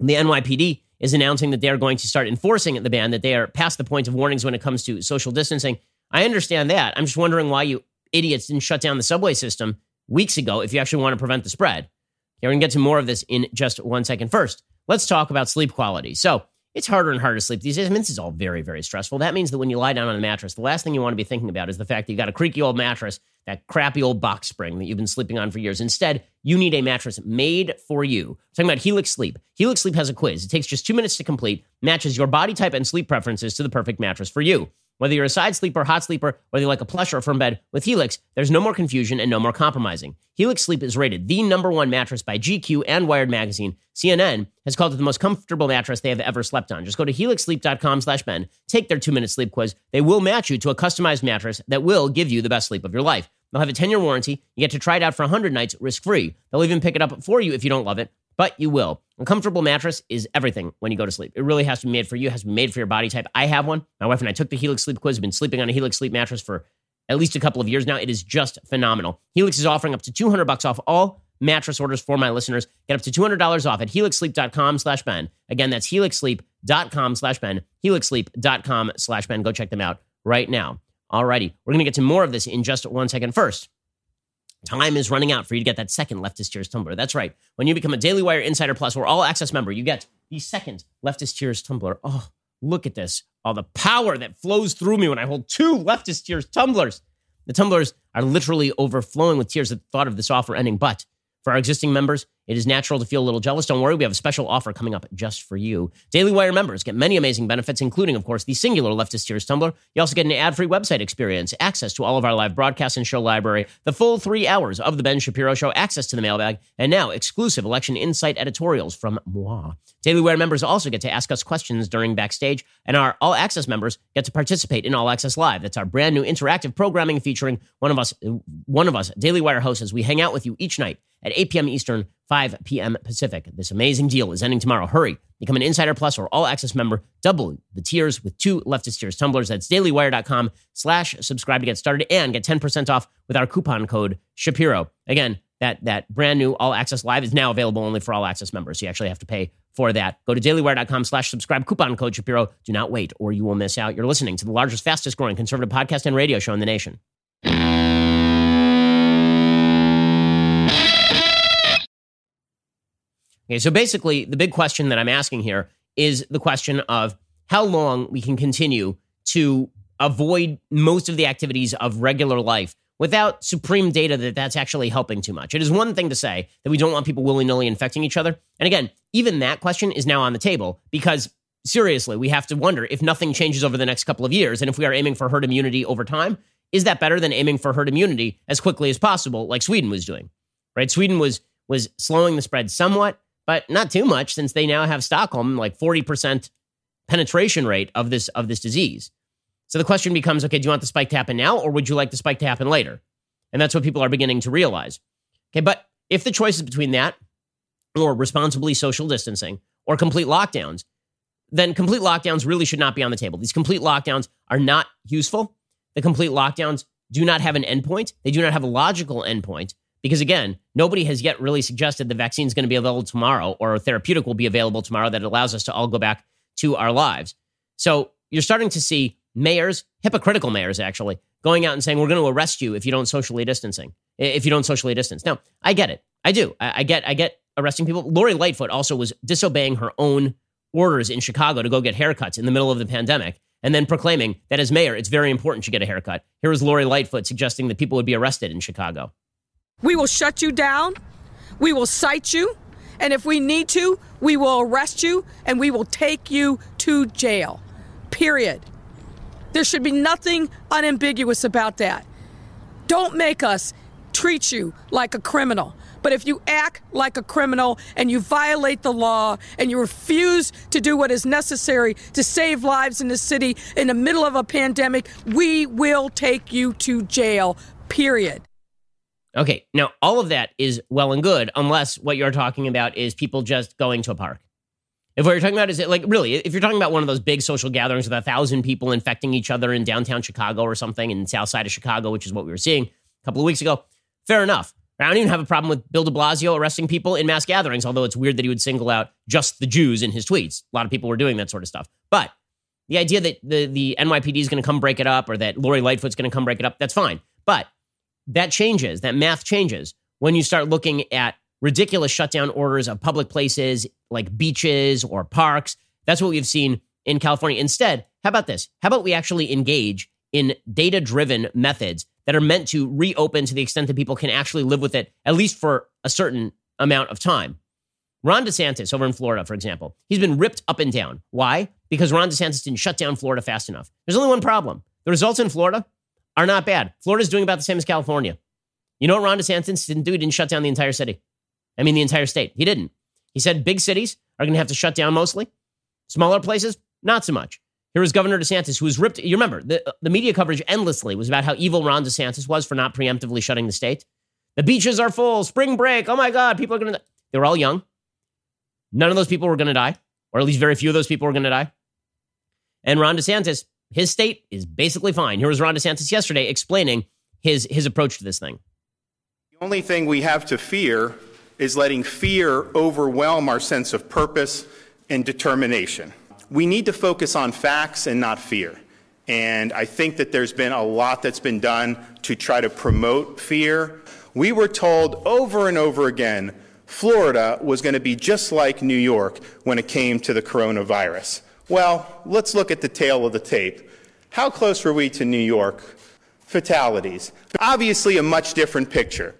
the NYPD is announcing that they are going to start enforcing the ban, that they are past the point of warnings when it comes to social distancing. I understand that. I'm just wondering why you idiots didn't shut down the subway system weeks ago if you actually want to prevent the spread. Okay, we're going to get to more of this in just one second. First, let's talk about sleep quality. So, it's harder and harder to sleep these days. I mean, this is all very, very stressful. That means that when you lie down on a mattress, the last thing you want to be thinking about is the fact that you got a creaky old mattress, that crappy old box spring that you've been sleeping on for years. Instead, you need a mattress made for you. I'm talking about Helix Sleep. Helix Sleep has a quiz. It takes just two minutes to complete, matches your body type and sleep preferences to the perfect mattress for you. Whether you're a side sleeper, hot sleeper, whether you like a plush or a firm bed, with Helix, there's no more confusion and no more compromising. Helix Sleep is rated the number one mattress by GQ and Wired Magazine. CNN has called it the most comfortable mattress they have ever slept on. Just go to helixsleep.com slash Ben, take their two-minute sleep quiz. They will match you to a customized mattress that will give you the best sleep of your life. They'll have a 10-year warranty. You get to try it out for 100 nights risk-free. They'll even pick it up for you if you don't love it but you will. A comfortable mattress is everything when you go to sleep. It really has to be made for you, has to be made for your body type. I have one. My wife and I took the Helix Sleep Quiz. We've been sleeping on a Helix Sleep mattress for at least a couple of years now. It is just phenomenal. Helix is offering up to 200 bucks off all mattress orders for my listeners. Get up to $200 off at helixsleep.com slash Ben. Again, that's helixsleep.com slash Ben. Helixsleep.com slash Ben. Go check them out right now. Alrighty, we're going to get to more of this in just one second. First, Time is running out for you to get that second Leftist Tears tumbler. That's right. When you become a Daily Wire Insider Plus or All Access member, you get the second Leftist Tears tumbler. Oh, look at this. All the power that flows through me when I hold two Leftist Tears tumblers. The tumblers are literally overflowing with tears at the thought of this offer ending. But for our existing members, it is natural to feel a little jealous. Don't worry, we have a special offer coming up just for you. Daily Wire members get many amazing benefits, including, of course, the singular Leftist Tears Tumbler. You also get an ad free website experience, access to all of our live broadcasts and show library, the full three hours of The Ben Shapiro Show, access to the mailbag, and now exclusive election insight editorials from moi. Daily Wire members also get to ask us questions during backstage, and our All Access members get to participate in All Access Live. That's our brand new interactive programming featuring one of us, one of us, Daily Wire hosts, as we hang out with you each night at 8 p.m. Eastern, 5 p.m. Pacific. This amazing deal is ending tomorrow. Hurry. Become an Insider Plus or All Access member. Double the tiers with two Leftist Tears tumblers. That's dailywire.com slash subscribe to get started and get 10% off with our coupon code Shapiro. Again, that, that brand new All Access Live is now available only for All Access members. You actually have to pay for that. Go to dailywire.com slash subscribe, coupon code Shapiro. Do not wait or you will miss out. You're listening to the largest, fastest growing conservative podcast and radio show in the nation. Okay, so basically, the big question that I'm asking here is the question of how long we can continue to avoid most of the activities of regular life without supreme data that that's actually helping too much. It is one thing to say that we don't want people willy nilly infecting each other. And again, even that question is now on the table because seriously, we have to wonder if nothing changes over the next couple of years and if we are aiming for herd immunity over time, is that better than aiming for herd immunity as quickly as possible, like Sweden was doing? Right? Sweden was was slowing the spread somewhat but not too much since they now have Stockholm like 40% penetration rate of this of this disease. So the question becomes, okay, do you want the spike to happen now or would you like the spike to happen later? And that's what people are beginning to realize. Okay, but if the choice is between that or responsibly social distancing or complete lockdowns, then complete lockdowns really should not be on the table. These complete lockdowns are not useful. The complete lockdowns do not have an endpoint. They do not have a logical endpoint. Because again, nobody has yet really suggested the vaccine is going to be available tomorrow or a therapeutic will be available tomorrow that allows us to all go back to our lives. So you're starting to see mayors, hypocritical mayors actually, going out and saying, we're going to arrest you if you don't socially distancing, if you don't socially distance. Now, I get it. I do. I, I get, I get arresting people. Lori Lightfoot also was disobeying her own orders in Chicago to go get haircuts in the middle of the pandemic and then proclaiming that as mayor, it's very important she get a haircut. Here was Lori Lightfoot suggesting that people would be arrested in Chicago. We will shut you down. We will cite you. And if we need to, we will arrest you and we will take you to jail. Period. There should be nothing unambiguous about that. Don't make us treat you like a criminal. But if you act like a criminal and you violate the law and you refuse to do what is necessary to save lives in the city in the middle of a pandemic, we will take you to jail. Period. Okay, now all of that is well and good, unless what you're talking about is people just going to a park. If what you're talking about is it like really, if you're talking about one of those big social gatherings with a thousand people infecting each other in downtown Chicago or something in the south side of Chicago, which is what we were seeing a couple of weeks ago, fair enough. I don't even have a problem with Bill de Blasio arresting people in mass gatherings, although it's weird that he would single out just the Jews in his tweets. A lot of people were doing that sort of stuff. But the idea that the, the NYPD is going to come break it up or that Lori Lightfoot's going to come break it up, that's fine. But that changes, that math changes when you start looking at ridiculous shutdown orders of public places like beaches or parks. That's what we've seen in California. Instead, how about this? How about we actually engage in data driven methods that are meant to reopen to the extent that people can actually live with it, at least for a certain amount of time? Ron DeSantis over in Florida, for example, he's been ripped up and down. Why? because Ron DeSantis didn't shut down Florida fast enough. There's only one problem. The results in Florida are not bad. Florida's doing about the same as California. You know what Ron DeSantis didn't do? He didn't shut down the entire city. I mean, the entire state. He didn't. He said big cities are going to have to shut down mostly. Smaller places, not so much. Here was Governor DeSantis, who was ripped. You remember, the, uh, the media coverage endlessly was about how evil Ron DeSantis was for not preemptively shutting the state. The beaches are full, spring break. Oh my God, people are going to. They were all young. None of those people were going to die, or at least very few of those people were going to die. And Ron DeSantis, his state is basically fine. Here was Ron DeSantis yesterday explaining his, his approach to this thing. The only thing we have to fear is letting fear overwhelm our sense of purpose and determination. We need to focus on facts and not fear. And I think that there's been a lot that's been done to try to promote fear. We were told over and over again Florida was going to be just like New York when it came to the coronavirus. Well, let's look at the tail of the tape. How close were we to New York? Fatalities. Obviously, a much different picture.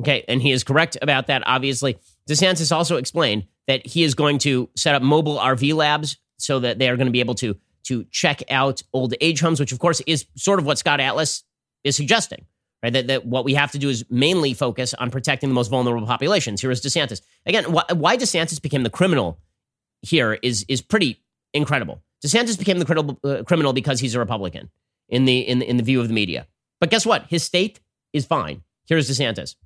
Okay, and he is correct about that, obviously. DeSantis also explained that he is going to set up mobile RV labs so that they are going to be able to, to check out old age homes, which, of course, is sort of what Scott Atlas is suggesting. Right, that, that what we have to do is mainly focus on protecting the most vulnerable populations. Here is DeSantis. Again, why, why DeSantis became the criminal here is is pretty incredible. DeSantis became the criminal, uh, criminal because he's a Republican in the in in the view of the media. But guess what? His state is fine. Here's DeSantis.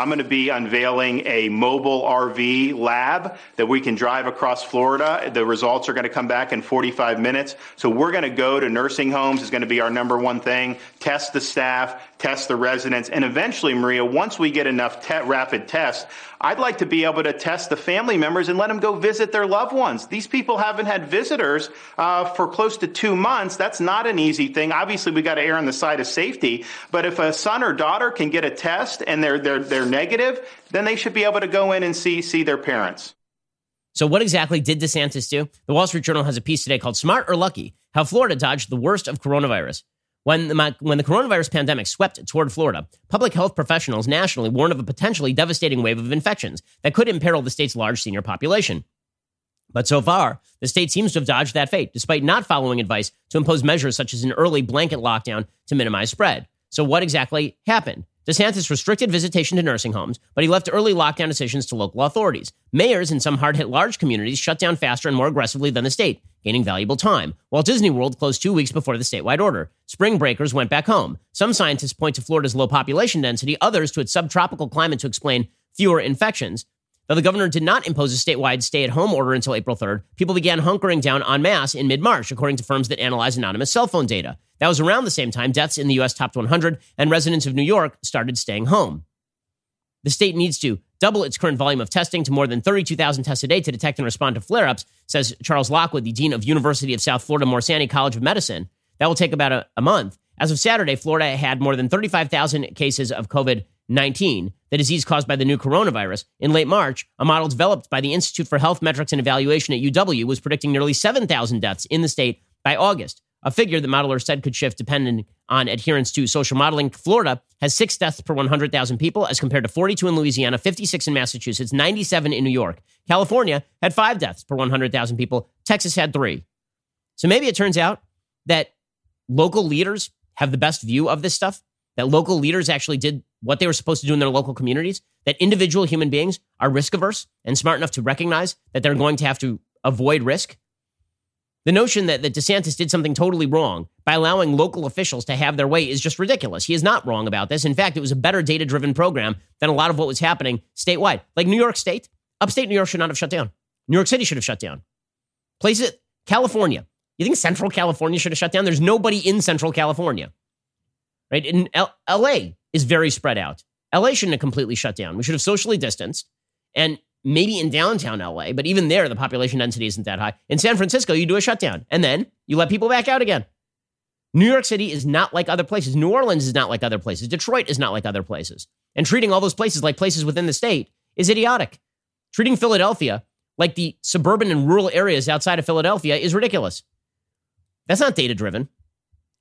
I'm going to be unveiling a mobile RV lab that we can drive across Florida. The results are going to come back in 45 minutes. So we're going to go to nursing homes is going to be our number one thing. Test the staff, test the residents, and eventually, Maria, once we get enough te- rapid tests, I'd like to be able to test the family members and let them go visit their loved ones. These people haven't had visitors uh, for close to two months. That's not an easy thing. Obviously, we got to err on the side of safety. But if a son or daughter can get a test and they're they're they're negative, then they should be able to go in and see see their parents. So, what exactly did DeSantis do? The Wall Street Journal has a piece today called "Smart or Lucky: How Florida Dodged the Worst of Coronavirus." When the, when the coronavirus pandemic swept toward Florida, public health professionals nationally warned of a potentially devastating wave of infections that could imperil the state's large senior population. But so far, the state seems to have dodged that fate, despite not following advice to impose measures such as an early blanket lockdown to minimize spread. So, what exactly happened? DeSantis restricted visitation to nursing homes, but he left early lockdown decisions to local authorities. Mayors in some hard hit large communities shut down faster and more aggressively than the state, gaining valuable time. while Disney World closed two weeks before the statewide order. Spring breakers went back home. Some scientists point to Florida's low population density, others to its subtropical climate to explain fewer infections. Though the governor did not impose a statewide stay at home order until April 3rd, people began hunkering down en masse in mid March, according to firms that analyze anonymous cell phone data. That was around the same time deaths in the U.S. topped 100 and residents of New York started staying home. The state needs to double its current volume of testing to more than 32,000 tests a day to detect and respond to flare ups, says Charles Lockwood, the dean of University of South Florida Morsani College of Medicine. That will take about a, a month. As of Saturday, Florida had more than 35,000 cases of COVID 19, the disease caused by the new coronavirus. In late March, a model developed by the Institute for Health Metrics and Evaluation at UW was predicting nearly 7,000 deaths in the state by August a figure that modelers said could shift depending on adherence to social modeling. Florida has six deaths per 100,000 people, as compared to 42 in Louisiana, 56 in Massachusetts, 97 in New York. California had five deaths per 100,000 people. Texas had three. So maybe it turns out that local leaders have the best view of this stuff, that local leaders actually did what they were supposed to do in their local communities, that individual human beings are risk averse and smart enough to recognize that they're going to have to avoid risk the notion that, that DeSantis did something totally wrong by allowing local officials to have their way is just ridiculous. He is not wrong about this. In fact, it was a better data driven program than a lot of what was happening statewide. Like New York State, upstate New York should not have shut down. New York City should have shut down. Places, California. You think Central California should have shut down? There's nobody in Central California, right? In L- LA is very spread out. LA shouldn't have completely shut down. We should have socially distanced. And maybe in downtown LA, but even there, the population density isn't that high. In San Francisco, you do a shutdown and then you let people back out again. New York City is not like other places. New Orleans is not like other places. Detroit is not like other places. And treating all those places like places within the state is idiotic. Treating Philadelphia like the suburban and rural areas outside of Philadelphia is ridiculous. That's not data driven.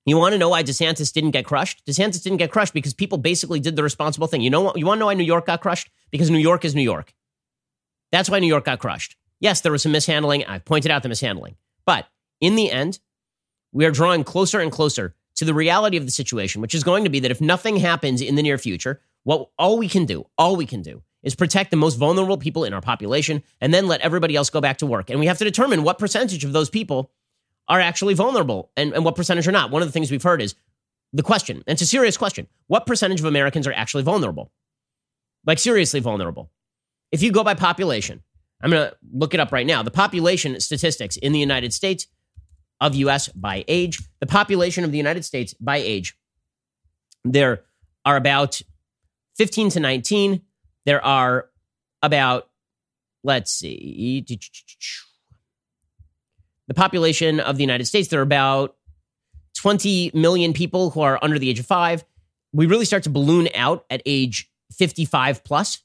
You want to know why DeSantis didn't get crushed? DeSantis didn't get crushed because people basically did the responsible thing. You know what? You want to know why New York got crushed? Because New York is New York. That's why New York got crushed. Yes, there was some mishandling. I've pointed out the mishandling. But in the end, we are drawing closer and closer to the reality of the situation, which is going to be that if nothing happens in the near future, what all we can do, all we can do is protect the most vulnerable people in our population and then let everybody else go back to work. And we have to determine what percentage of those people are actually vulnerable and, and what percentage are not. One of the things we've heard is the question, and it's a serious question what percentage of Americans are actually vulnerable? Like, seriously vulnerable. If you go by population, I'm going to look it up right now. The population statistics in the United States of US by age, the population of the United States by age, there are about 15 to 19. There are about, let's see, the population of the United States, there are about 20 million people who are under the age of five. We really start to balloon out at age 55 plus.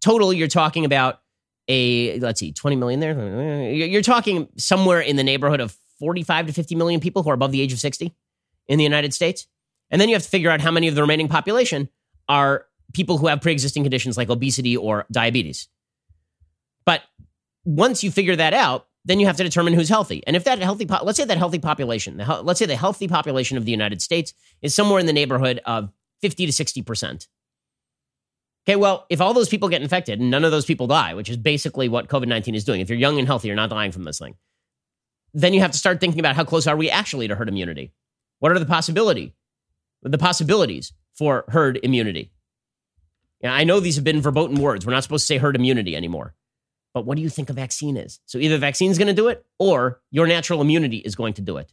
Total, you're talking about a, let's see, 20 million there. You're talking somewhere in the neighborhood of 45 to 50 million people who are above the age of 60 in the United States. And then you have to figure out how many of the remaining population are people who have pre existing conditions like obesity or diabetes. But once you figure that out, then you have to determine who's healthy. And if that healthy, po- let's say that healthy population, let's say the healthy population of the United States is somewhere in the neighborhood of 50 to 60%. Okay, well, if all those people get infected and none of those people die, which is basically what COVID 19 is doing, if you're young and healthy, you're not dying from this thing, then you have to start thinking about how close are we actually to herd immunity? What are the possibility, the possibilities for herd immunity? Yeah, I know these have been verboten words. We're not supposed to say herd immunity anymore. But what do you think a vaccine is? So either vaccine is going to do it or your natural immunity is going to do it.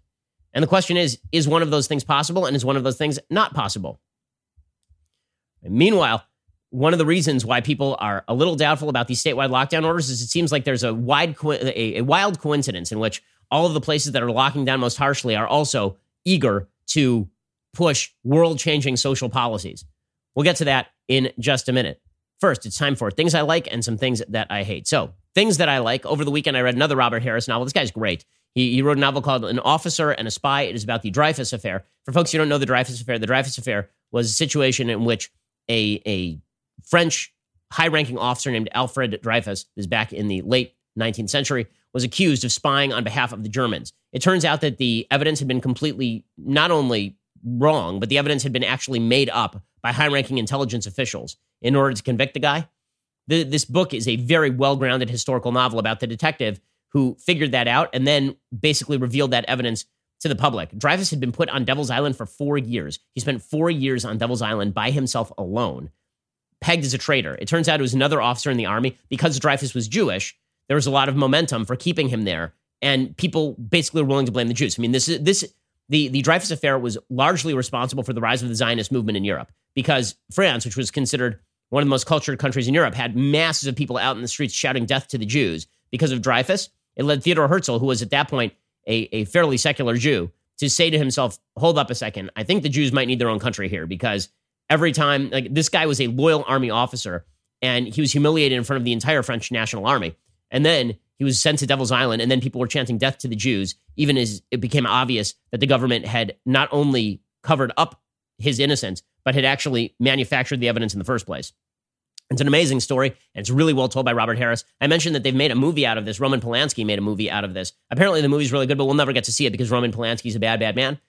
And the question is, is one of those things possible and is one of those things not possible? And meanwhile, one of the reasons why people are a little doubtful about these statewide lockdown orders is it seems like there's a wide a, a wild coincidence in which all of the places that are locking down most harshly are also eager to push world-changing social policies. We'll get to that in just a minute. First, it's time for things I like and some things that I hate. So, things that I like. Over the weekend, I read another Robert Harris novel. This guy's great. He, he wrote a novel called An Officer and a Spy. It is about the Dreyfus Affair. For folks who don't know the Dreyfus Affair, the Dreyfus Affair was a situation in which a, a French high ranking officer named Alfred Dreyfus, this is back in the late 19th century, was accused of spying on behalf of the Germans. It turns out that the evidence had been completely not only wrong, but the evidence had been actually made up by high ranking intelligence officials in order to convict the guy. The, this book is a very well grounded historical novel about the detective who figured that out and then basically revealed that evidence to the public. Dreyfus had been put on Devil's Island for four years. He spent four years on Devil's Island by himself alone, pegged as a traitor. It turns out it was another officer in the army. Because Dreyfus was Jewish, there was a lot of momentum for keeping him there. And people basically were willing to blame the Jews. I mean, this is this the, the Dreyfus affair was largely responsible for the rise of the Zionist movement in Europe because France, which was considered one of the most cultured countries in Europe, had masses of people out in the streets shouting death to the Jews because of Dreyfus. It led Theodore Herzl, who was at that point a, a fairly secular Jew, to say to himself, hold up a second, I think the Jews might need their own country here because every time, like this guy was a loyal army officer and he was humiliated in front of the entire French national army. And then he was sent to Devil's Island, and then people were chanting death to the Jews, even as it became obvious that the government had not only covered up his innocence, but had actually manufactured the evidence in the first place. It's an amazing story, and it's really well told by Robert Harris. I mentioned that they've made a movie out of this. Roman Polanski made a movie out of this. Apparently, the movie's really good, but we'll never get to see it because Roman Polanski's a bad, bad man.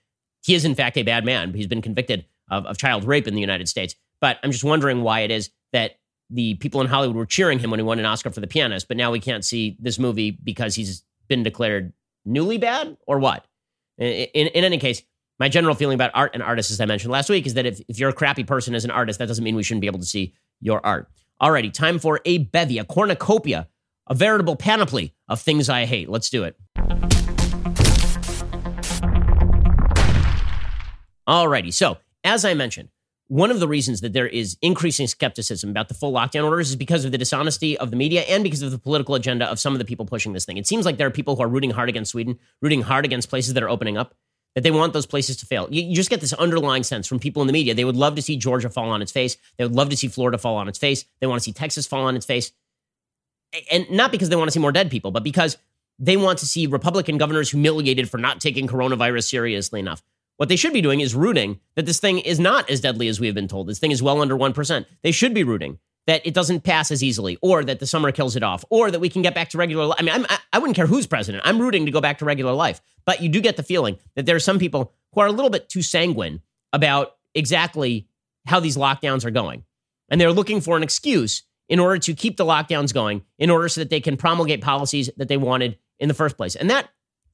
He is, in fact, a bad man. He's been convicted of, of child rape in the United States. But I'm just wondering why it is that the people in Hollywood were cheering him when he won an Oscar for The Pianist, but now we can't see this movie because he's been declared newly bad or what? In, in, in any case, my general feeling about art and artists, as I mentioned last week, is that if, if you're a crappy person as an artist, that doesn't mean we shouldn't be able to see your art. Alrighty, time for a bevy, a cornucopia, a veritable panoply of things I hate. Let's do it. Alrighty, so as I mentioned, one of the reasons that there is increasing skepticism about the full lockdown orders is because of the dishonesty of the media and because of the political agenda of some of the people pushing this thing. It seems like there are people who are rooting hard against Sweden, rooting hard against places that are opening up that they want those places to fail. You, you, just get this underlying sense from people in the media. They would love to see Georgia fall on its face. They would love to see Florida fall on its face. They want to see Texas fall on its face. And not because they want to see more dead people, but because they want to see Republican governors humiliated for not taking coronavirus seriously enough. What they should be doing is rooting that this thing is not as deadly as we have been told. This thing is well under 1%. They should be rooting that it doesn't pass as easily, or that the summer kills it off, or that we can get back to regular. life. I mean, I'm, I, I wouldn't care who's president. I'm rooting to go back to regular life, but you do get the feeling that there are some people who are a little bit too sanguine about exactly how these lockdowns are going, and they're looking for an excuse in order to keep the lockdowns going, in order so that they can promulgate policies that they wanted in the first place, and that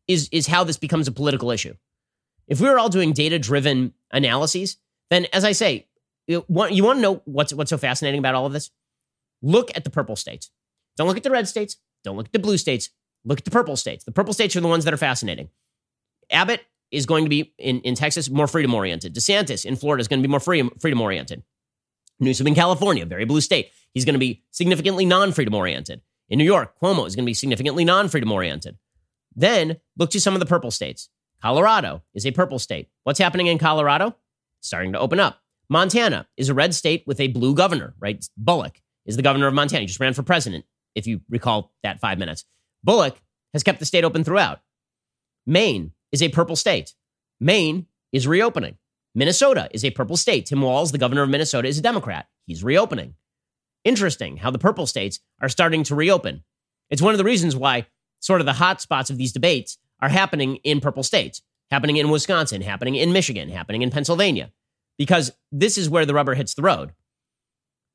is is how this becomes a political issue. If we were all doing data driven analyses, then as I say, you want, to know what's what's so fascinating about all of this? Look at the purple states. Don't look at the red states. Don't look at the blue states. Look at the purple states. The purple states are the ones that are fascinating. Abbott is going to be in, in Texas more freedom oriented. DeSantis in Florida is going to be more freedom freedom oriented. Newsom in California, very blue state, he's going to be significantly non freedom oriented. In New York, Cuomo is going to be significantly non freedom oriented. Then look to some of the purple states. Colorado is a purple state. What's happening in Colorado? Starting to open up. Montana is a red state with a blue governor, right? Bullock is the governor of Montana. He just ran for president, if you recall that five minutes. Bullock has kept the state open throughout. Maine is a purple state. Maine is reopening. Minnesota is a purple state. Tim Walz, the governor of Minnesota, is a Democrat. He's reopening. Interesting how the purple states are starting to reopen. It's one of the reasons why sort of the hot spots of these debates are happening in purple states, happening in Wisconsin, happening in Michigan, happening in Pennsylvania because this is where the rubber hits the road.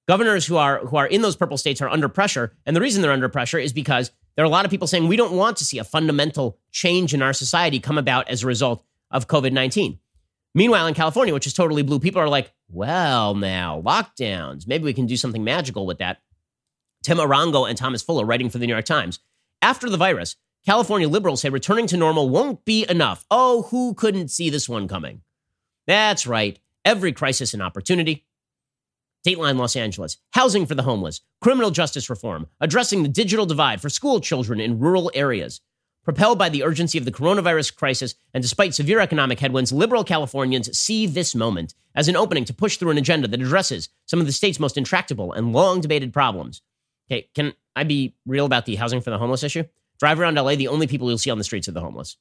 Governors who are who are in those purple states are under pressure, and the reason they're under pressure is because there are a lot of people saying we don't want to see a fundamental change in our society come about as a result of COVID 19. Meanwhile, in California, which is totally blue, people are like, well, now, lockdowns. Maybe we can do something magical with that. Tim Arango and Thomas Fuller writing for the New York Times. After the virus, California liberals say returning to normal won't be enough. Oh, who couldn't see this one coming? That's right every crisis an opportunity. Dateline Los Angeles, housing for the homeless, criminal justice reform, addressing the digital divide for school children in rural areas. Propelled by the urgency of the coronavirus crisis and despite severe economic headwinds, liberal Californians see this moment as an opening to push through an agenda that addresses some of the state's most intractable and long debated problems. Okay, can I be real about the housing for the homeless issue? Drive around LA, the only people you'll see on the streets are the homeless.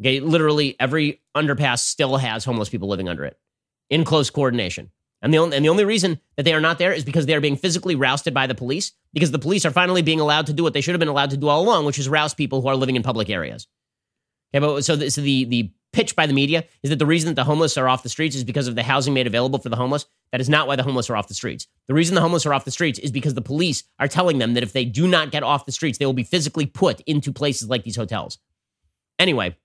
Okay, literally every underpass still has homeless people living under it in close coordination. And the, only, and the only reason that they are not there is because they are being physically rousted by the police, because the police are finally being allowed to do what they should have been allowed to do all along, which is rouse people who are living in public areas. Okay, but so, the, so the, the pitch by the media is that the reason that the homeless are off the streets is because of the housing made available for the homeless. That is not why the homeless are off the streets. The reason the homeless are off the streets is because the police are telling them that if they do not get off the streets, they will be physically put into places like these hotels. Anyway,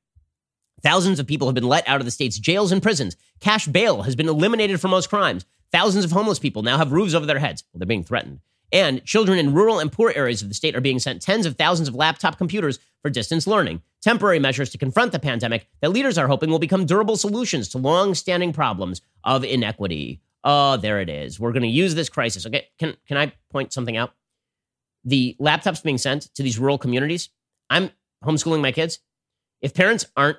Thousands of people have been let out of the state's jails and prisons. Cash bail has been eliminated for most crimes. Thousands of homeless people now have roofs over their heads. Well, they're being threatened. And children in rural and poor areas of the state are being sent tens of thousands of laptop computers for distance learning. Temporary measures to confront the pandemic that leaders are hoping will become durable solutions to long-standing problems of inequity. Oh, there it is. We're going to use this crisis. Okay, can can I point something out? The laptops being sent to these rural communities. I'm homeschooling my kids. If parents aren't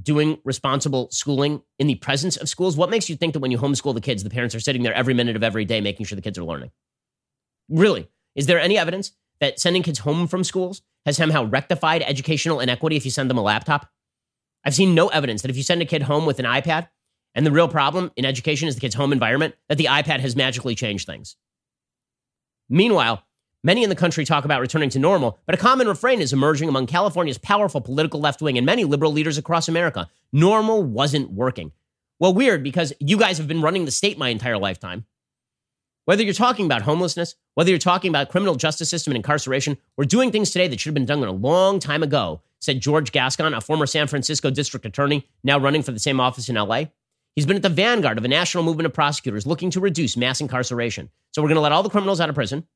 doing responsible schooling in the presence of schools? What makes you think that when you homeschool the kids, the parents are sitting there every minute of every day making sure the kids are learning? Really? Is there any evidence that sending kids home from schools has somehow rectified educational inequity if you send them a laptop? I've seen no evidence that if you send a kid home with an iPad, and the real problem in education is the kid's home environment, that the iPad has magically changed things. Meanwhile, Many in the country talk about returning to normal, but a common refrain is emerging among California's powerful political left wing and many liberal leaders across America. Normal wasn't working. Well, weird because you guys have been running the state my entire lifetime. Whether you're talking about homelessness, whether you're talking about criminal justice system and incarceration, we're doing things today that should have been done a long time ago, said George Gascon, a former San Francisco district attorney, now running for the same office in LA. He's been at the vanguard of a national movement of prosecutors looking to reduce mass incarceration. So we're going to let all the criminals out of prison.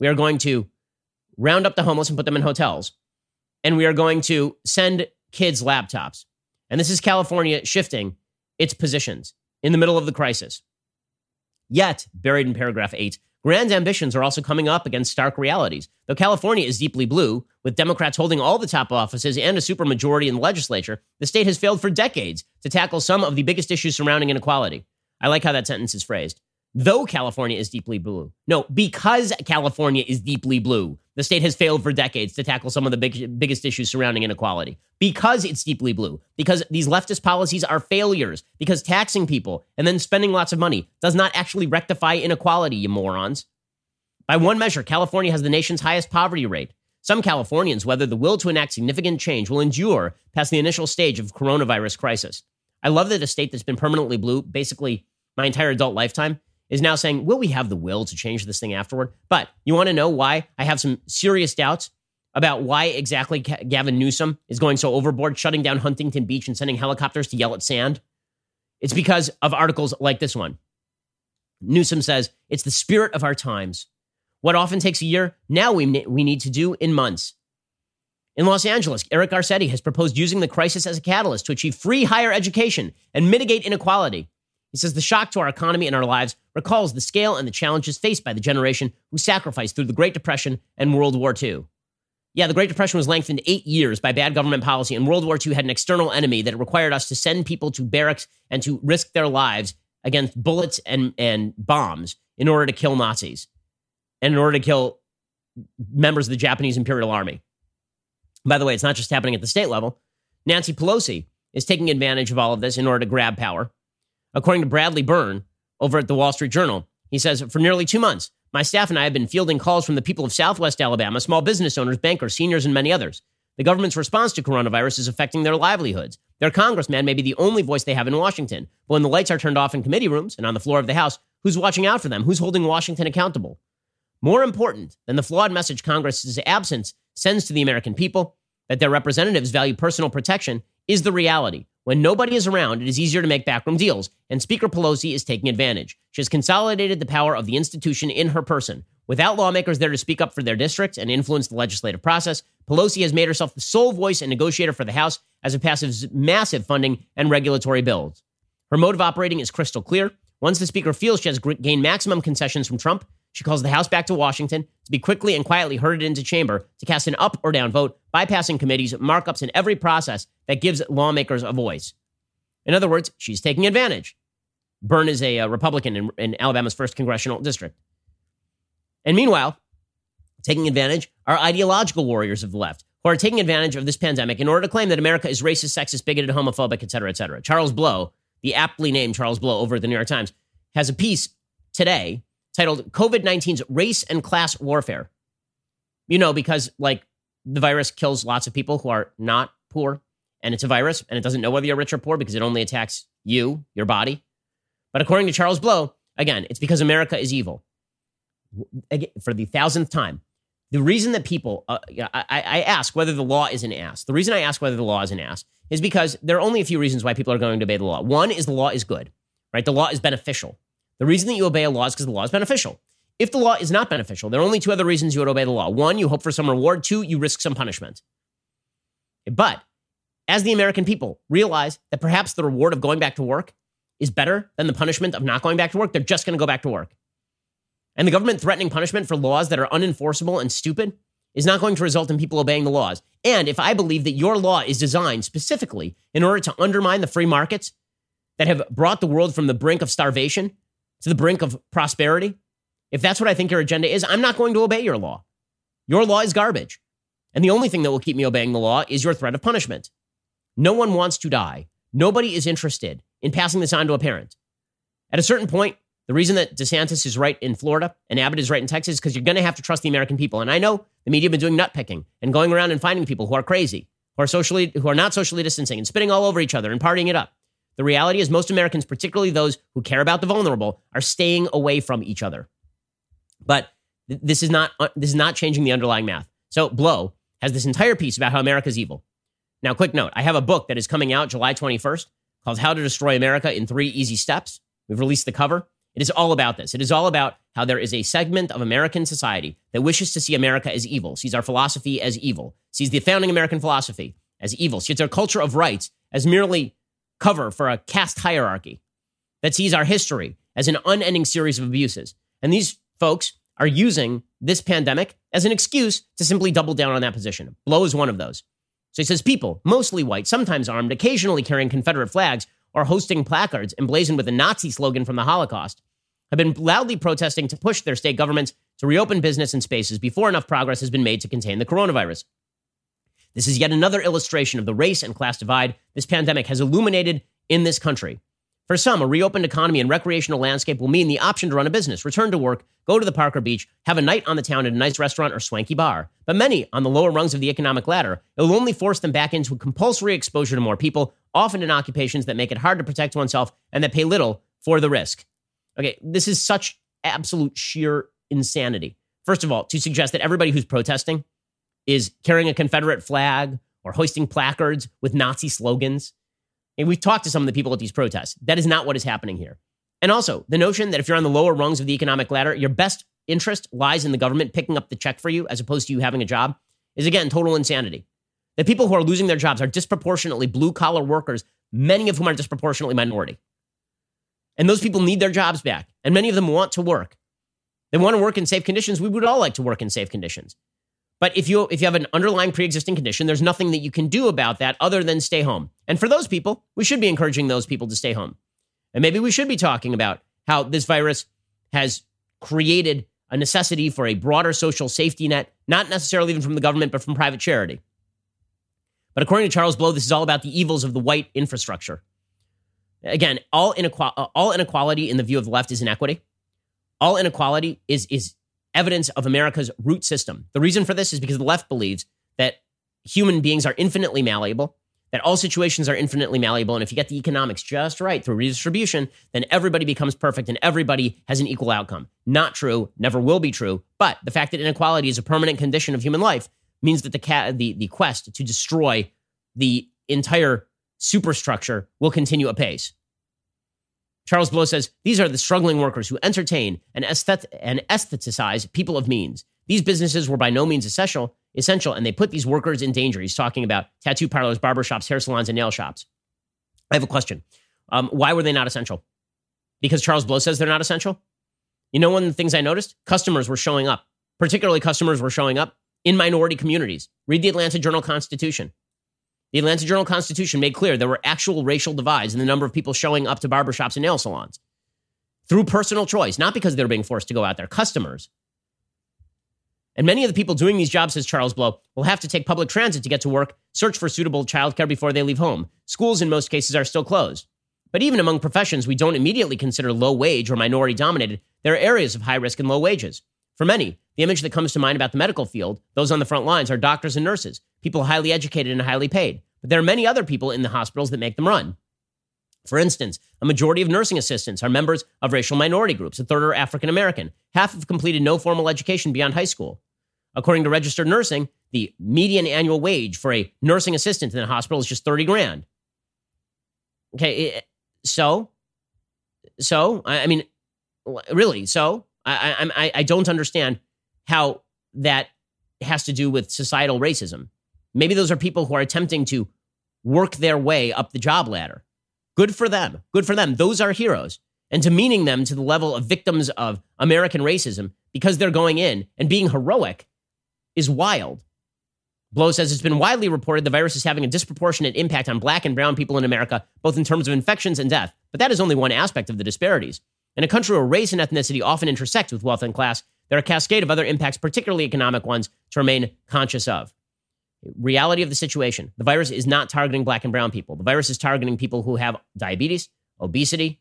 We are going to round up the homeless and put them in hotels. And we are going to send kids laptops. And this is California shifting its positions in the middle of the crisis. Yet, buried in paragraph eight, grand ambitions are also coming up against stark realities. Though California is deeply blue, with Democrats holding all the top offices and a supermajority in the legislature, the state has failed for decades to tackle some of the biggest issues surrounding inequality. I like how that sentence is phrased though California is deeply blue. No, because California is deeply blue, the state has failed for decades to tackle some of the big, biggest issues surrounding inequality. Because it's deeply blue, because these leftist policies are failures, because taxing people and then spending lots of money does not actually rectify inequality, you morons. By one measure, California has the nation's highest poverty rate. Some Californians, whether the will to enact significant change will endure past the initial stage of coronavirus crisis. I love that a state that's been permanently blue, basically my entire adult lifetime, is now saying, will we have the will to change this thing afterward? But you want to know why I have some serious doubts about why exactly Gavin Newsom is going so overboard, shutting down Huntington Beach and sending helicopters to yell at sand? It's because of articles like this one. Newsom says, it's the spirit of our times. What often takes a year, now we, we need to do in months. In Los Angeles, Eric Garcetti has proposed using the crisis as a catalyst to achieve free higher education and mitigate inequality. He says the shock to our economy and our lives recalls the scale and the challenges faced by the generation who sacrificed through the Great Depression and World War II. Yeah, the Great Depression was lengthened eight years by bad government policy, and World War II had an external enemy that required us to send people to barracks and to risk their lives against bullets and, and bombs in order to kill Nazis and in order to kill members of the Japanese Imperial Army. By the way, it's not just happening at the state level. Nancy Pelosi is taking advantage of all of this in order to grab power. According to Bradley Byrne over at the Wall Street Journal, he says, For nearly two months, my staff and I have been fielding calls from the people of Southwest Alabama, small business owners, bankers, seniors, and many others. The government's response to coronavirus is affecting their livelihoods. Their congressman may be the only voice they have in Washington. But when the lights are turned off in committee rooms and on the floor of the House, who's watching out for them? Who's holding Washington accountable? More important than the flawed message Congress's absence sends to the American people that their representatives value personal protection is the reality. When nobody is around, it is easier to make backroom deals, and Speaker Pelosi is taking advantage. She has consolidated the power of the institution in her person. Without lawmakers there to speak up for their districts and influence the legislative process, Pelosi has made herself the sole voice and negotiator for the House as it passes massive funding and regulatory bills. Her mode of operating is crystal clear. Once the Speaker feels she has gained maximum concessions from Trump, she calls the House back to Washington to be quickly and quietly herded into chamber to cast an up or down vote, bypassing committees, markups, and every process that gives lawmakers a voice. In other words, she's taking advantage. Byrne is a, a Republican in, in Alabama's first congressional district. And meanwhile, taking advantage are ideological warriors of the left who are taking advantage of this pandemic in order to claim that America is racist, sexist, bigoted, homophobic, et cetera, et cetera. Charles Blow, the aptly named Charles Blow over at the New York Times, has a piece today titled COVID 19's Race and Class Warfare. You know, because like the virus kills lots of people who are not poor, and it's a virus, and it doesn't know whether you're rich or poor because it only attacks you, your body. But according to Charles Blow, again, it's because America is evil. For the thousandth time, the reason that people, uh, I, I, ask whether the law is an ass. The reason I ask whether the law is an ass is because there are only a few reasons why people are going to obey the law. One is the law is good, right? The law is beneficial. The reason that you obey a law is because the law is beneficial. If the law is not beneficial, there are only two other reasons you would obey the law. One, you hope for some reward. Two, you risk some punishment. But as the American people realize that perhaps the reward of going back to work is better than the punishment of not going back to work, they're just going to go back to work. And the government threatening punishment for laws that are unenforceable and stupid is not going to result in people obeying the laws. And if I believe that your law is designed specifically in order to undermine the free markets that have brought the world from the brink of starvation to the brink of prosperity, if that's what I think your agenda is, I'm not going to obey your law. Your law is garbage. And the only thing that will keep me obeying the law is your threat of punishment. No one wants to die. Nobody is interested in passing this on to a parent. At a certain point, the reason that DeSantis is right in Florida and Abbott is right in Texas is because you're going to have to trust the American people. And I know the media have been doing nut picking and going around and finding people who are crazy, who are socially, who are not socially distancing and spitting all over each other and partying it up. The reality is, most Americans, particularly those who care about the vulnerable, are staying away from each other. But th- this is not uh, this is not changing the underlying math. So Blow has this entire piece about how America's evil. Now, quick note: I have a book that is coming out July 21st called "How to Destroy America in Three Easy Steps." We've released the cover. It is all about this. It is all about how there is a segment of American society that wishes to see America as evil, sees our philosophy as evil, sees the founding American philosophy as evil, sees our culture of rights as merely cover for a caste hierarchy that sees our history as an unending series of abuses. And these folks are using this pandemic as an excuse to simply double down on that position. Blow is one of those. So he says people, mostly white, sometimes armed, occasionally carrying Confederate flags or hosting placards emblazoned with a Nazi slogan from the Holocaust, have been loudly protesting to push their state governments to reopen business and spaces before enough progress has been made to contain the coronavirus. This is yet another illustration of the race and class divide this pandemic has illuminated in this country. For some, a reopened economy and recreational landscape will mean the option to run a business, return to work, go to the park or beach, have a night on the town at a nice restaurant or swanky bar. But many on the lower rungs of the economic ladder, it will only force them back into compulsory exposure to more people, often in occupations that make it hard to protect oneself and that pay little for the risk. Okay, this is such absolute sheer insanity. First of all, to suggest that everybody who's protesting is carrying a Confederate flag or hoisting placards with Nazi slogans and we've talked to some of the people at these protests. That is not what is happening here. And also, the notion that if you're on the lower rungs of the economic ladder, your best interest lies in the government picking up the check for you as opposed to you having a job is again total insanity. The people who are losing their jobs are disproportionately blue collar workers, many of whom are disproportionately minority. And those people need their jobs back, and many of them want to work. They want to work in safe conditions. We would all like to work in safe conditions. But if you if you have an underlying pre-existing condition, there's nothing that you can do about that other than stay home. And for those people, we should be encouraging those people to stay home. And maybe we should be talking about how this virus has created a necessity for a broader social safety net, not necessarily even from the government, but from private charity. But according to Charles Blow, this is all about the evils of the white infrastructure. Again, all, inequality, all inequality in the view of the left is inequity. All inequality is, is evidence of America's root system. The reason for this is because the left believes that human beings are infinitely malleable, that all situations are infinitely malleable. And if you get the economics just right through redistribution, then everybody becomes perfect and everybody has an equal outcome. Not true, never will be true. But the fact that inequality is a permanent condition of human life means that the, ca- the, the quest to destroy the entire superstructure will continue apace. Charles Blow says these are the struggling workers who entertain and, aesthet- and aestheticize people of means. These businesses were by no means essential, essential, and they put these workers in danger. He's talking about tattoo parlors, barber shops, hair salons, and nail shops. I have a question. Um, why were they not essential? Because Charles Blow says they're not essential? You know, one of the things I noticed? Customers were showing up. Particularly, customers were showing up in minority communities. Read the Atlanta Journal Constitution. The Atlanta Journal Constitution made clear there were actual racial divides in the number of people showing up to barbershops and nail salons through personal choice, not because they were being forced to go out there, customers. And many of the people doing these jobs, says Charles Blow, will have to take public transit to get to work, search for suitable childcare before they leave home. Schools, in most cases, are still closed. But even among professions we don't immediately consider low wage or minority dominated, there are areas of high risk and low wages. For many, the image that comes to mind about the medical field, those on the front lines, are doctors and nurses, people highly educated and highly paid. But there are many other people in the hospitals that make them run. For instance, a majority of nursing assistants are members of racial minority groups. A third are African American. Half have completed no formal education beyond high school. According to registered nursing, the median annual wage for a nursing assistant in a hospital is just 30 grand. Okay, so, so, I mean, really, so I, I, I don't understand how that has to do with societal racism. Maybe those are people who are attempting to work their way up the job ladder. Good for them. Good for them. Those are heroes. And demeaning them to the level of victims of American racism because they're going in and being heroic is wild. Blow says it's been widely reported the virus is having a disproportionate impact on black and brown people in America, both in terms of infections and death. But that is only one aspect of the disparities. In a country where race and ethnicity often intersect with wealth and class, there are a cascade of other impacts, particularly economic ones, to remain conscious of. Reality of the situation the virus is not targeting black and brown people. The virus is targeting people who have diabetes, obesity,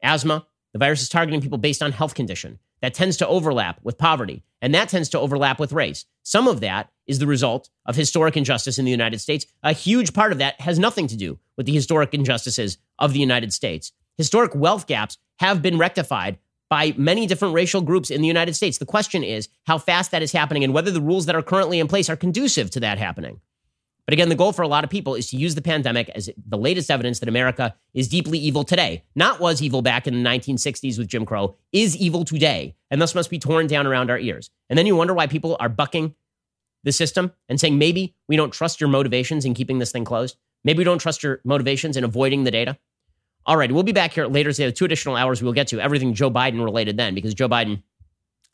asthma. The virus is targeting people based on health condition. That tends to overlap with poverty, and that tends to overlap with race. Some of that is the result of historic injustice in the United States. A huge part of that has nothing to do with the historic injustices of the United States. Historic wealth gaps have been rectified by many different racial groups in the United States. The question is how fast that is happening and whether the rules that are currently in place are conducive to that happening. But again, the goal for a lot of people is to use the pandemic as the latest evidence that America is deeply evil today. Not was evil back in the 1960s with Jim Crow, is evil today, and thus must be torn down around our ears. And then you wonder why people are bucking the system and saying maybe we don't trust your motivations in keeping this thing closed. Maybe we don't trust your motivations in avoiding the data. All right, we'll be back here later today with two additional hours. We'll get to everything Joe Biden related then because Joe Biden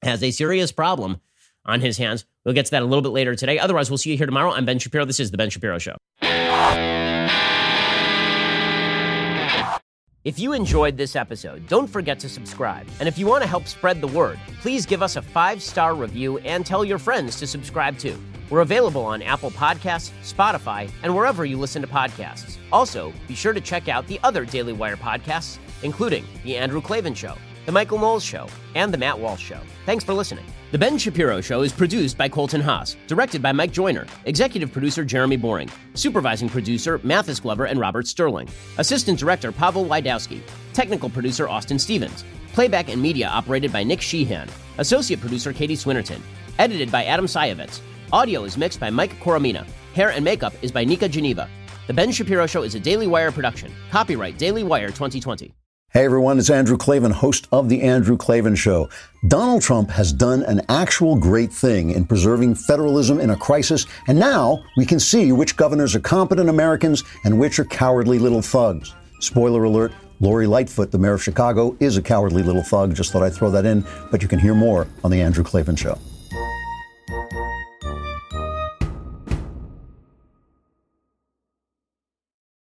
has a serious problem on his hands. We'll get to that a little bit later today. Otherwise, we'll see you here tomorrow. I'm Ben Shapiro. This is The Ben Shapiro Show. If you enjoyed this episode, don't forget to subscribe. And if you want to help spread the word, please give us a five star review and tell your friends to subscribe too. We're available on Apple Podcasts, Spotify, and wherever you listen to podcasts. Also, be sure to check out the other Daily Wire podcasts, including The Andrew Klavan Show, The Michael Knowles Show, and The Matt Walsh Show. Thanks for listening. The Ben Shapiro Show is produced by Colton Haas, directed by Mike Joyner, executive producer Jeremy Boring, supervising producer Mathis Glover and Robert Sterling, assistant director Pavel Wydowski, technical producer Austin Stevens, playback and media operated by Nick Sheehan, associate producer Katie Swinnerton, edited by Adam Sayevitz. Audio is mixed by Mike Coromina. Hair and makeup is by Nika Geneva. The Ben Shapiro Show is a Daily Wire production. Copyright Daily Wire 2020. Hey everyone, it's Andrew Klavan, host of The Andrew Klavan Show. Donald Trump has done an actual great thing in preserving federalism in a crisis, and now we can see which governors are competent Americans and which are cowardly little thugs. Spoiler alert, Lori Lightfoot, the mayor of Chicago, is a cowardly little thug. Just thought I'd throw that in, but you can hear more on The Andrew Klavan Show.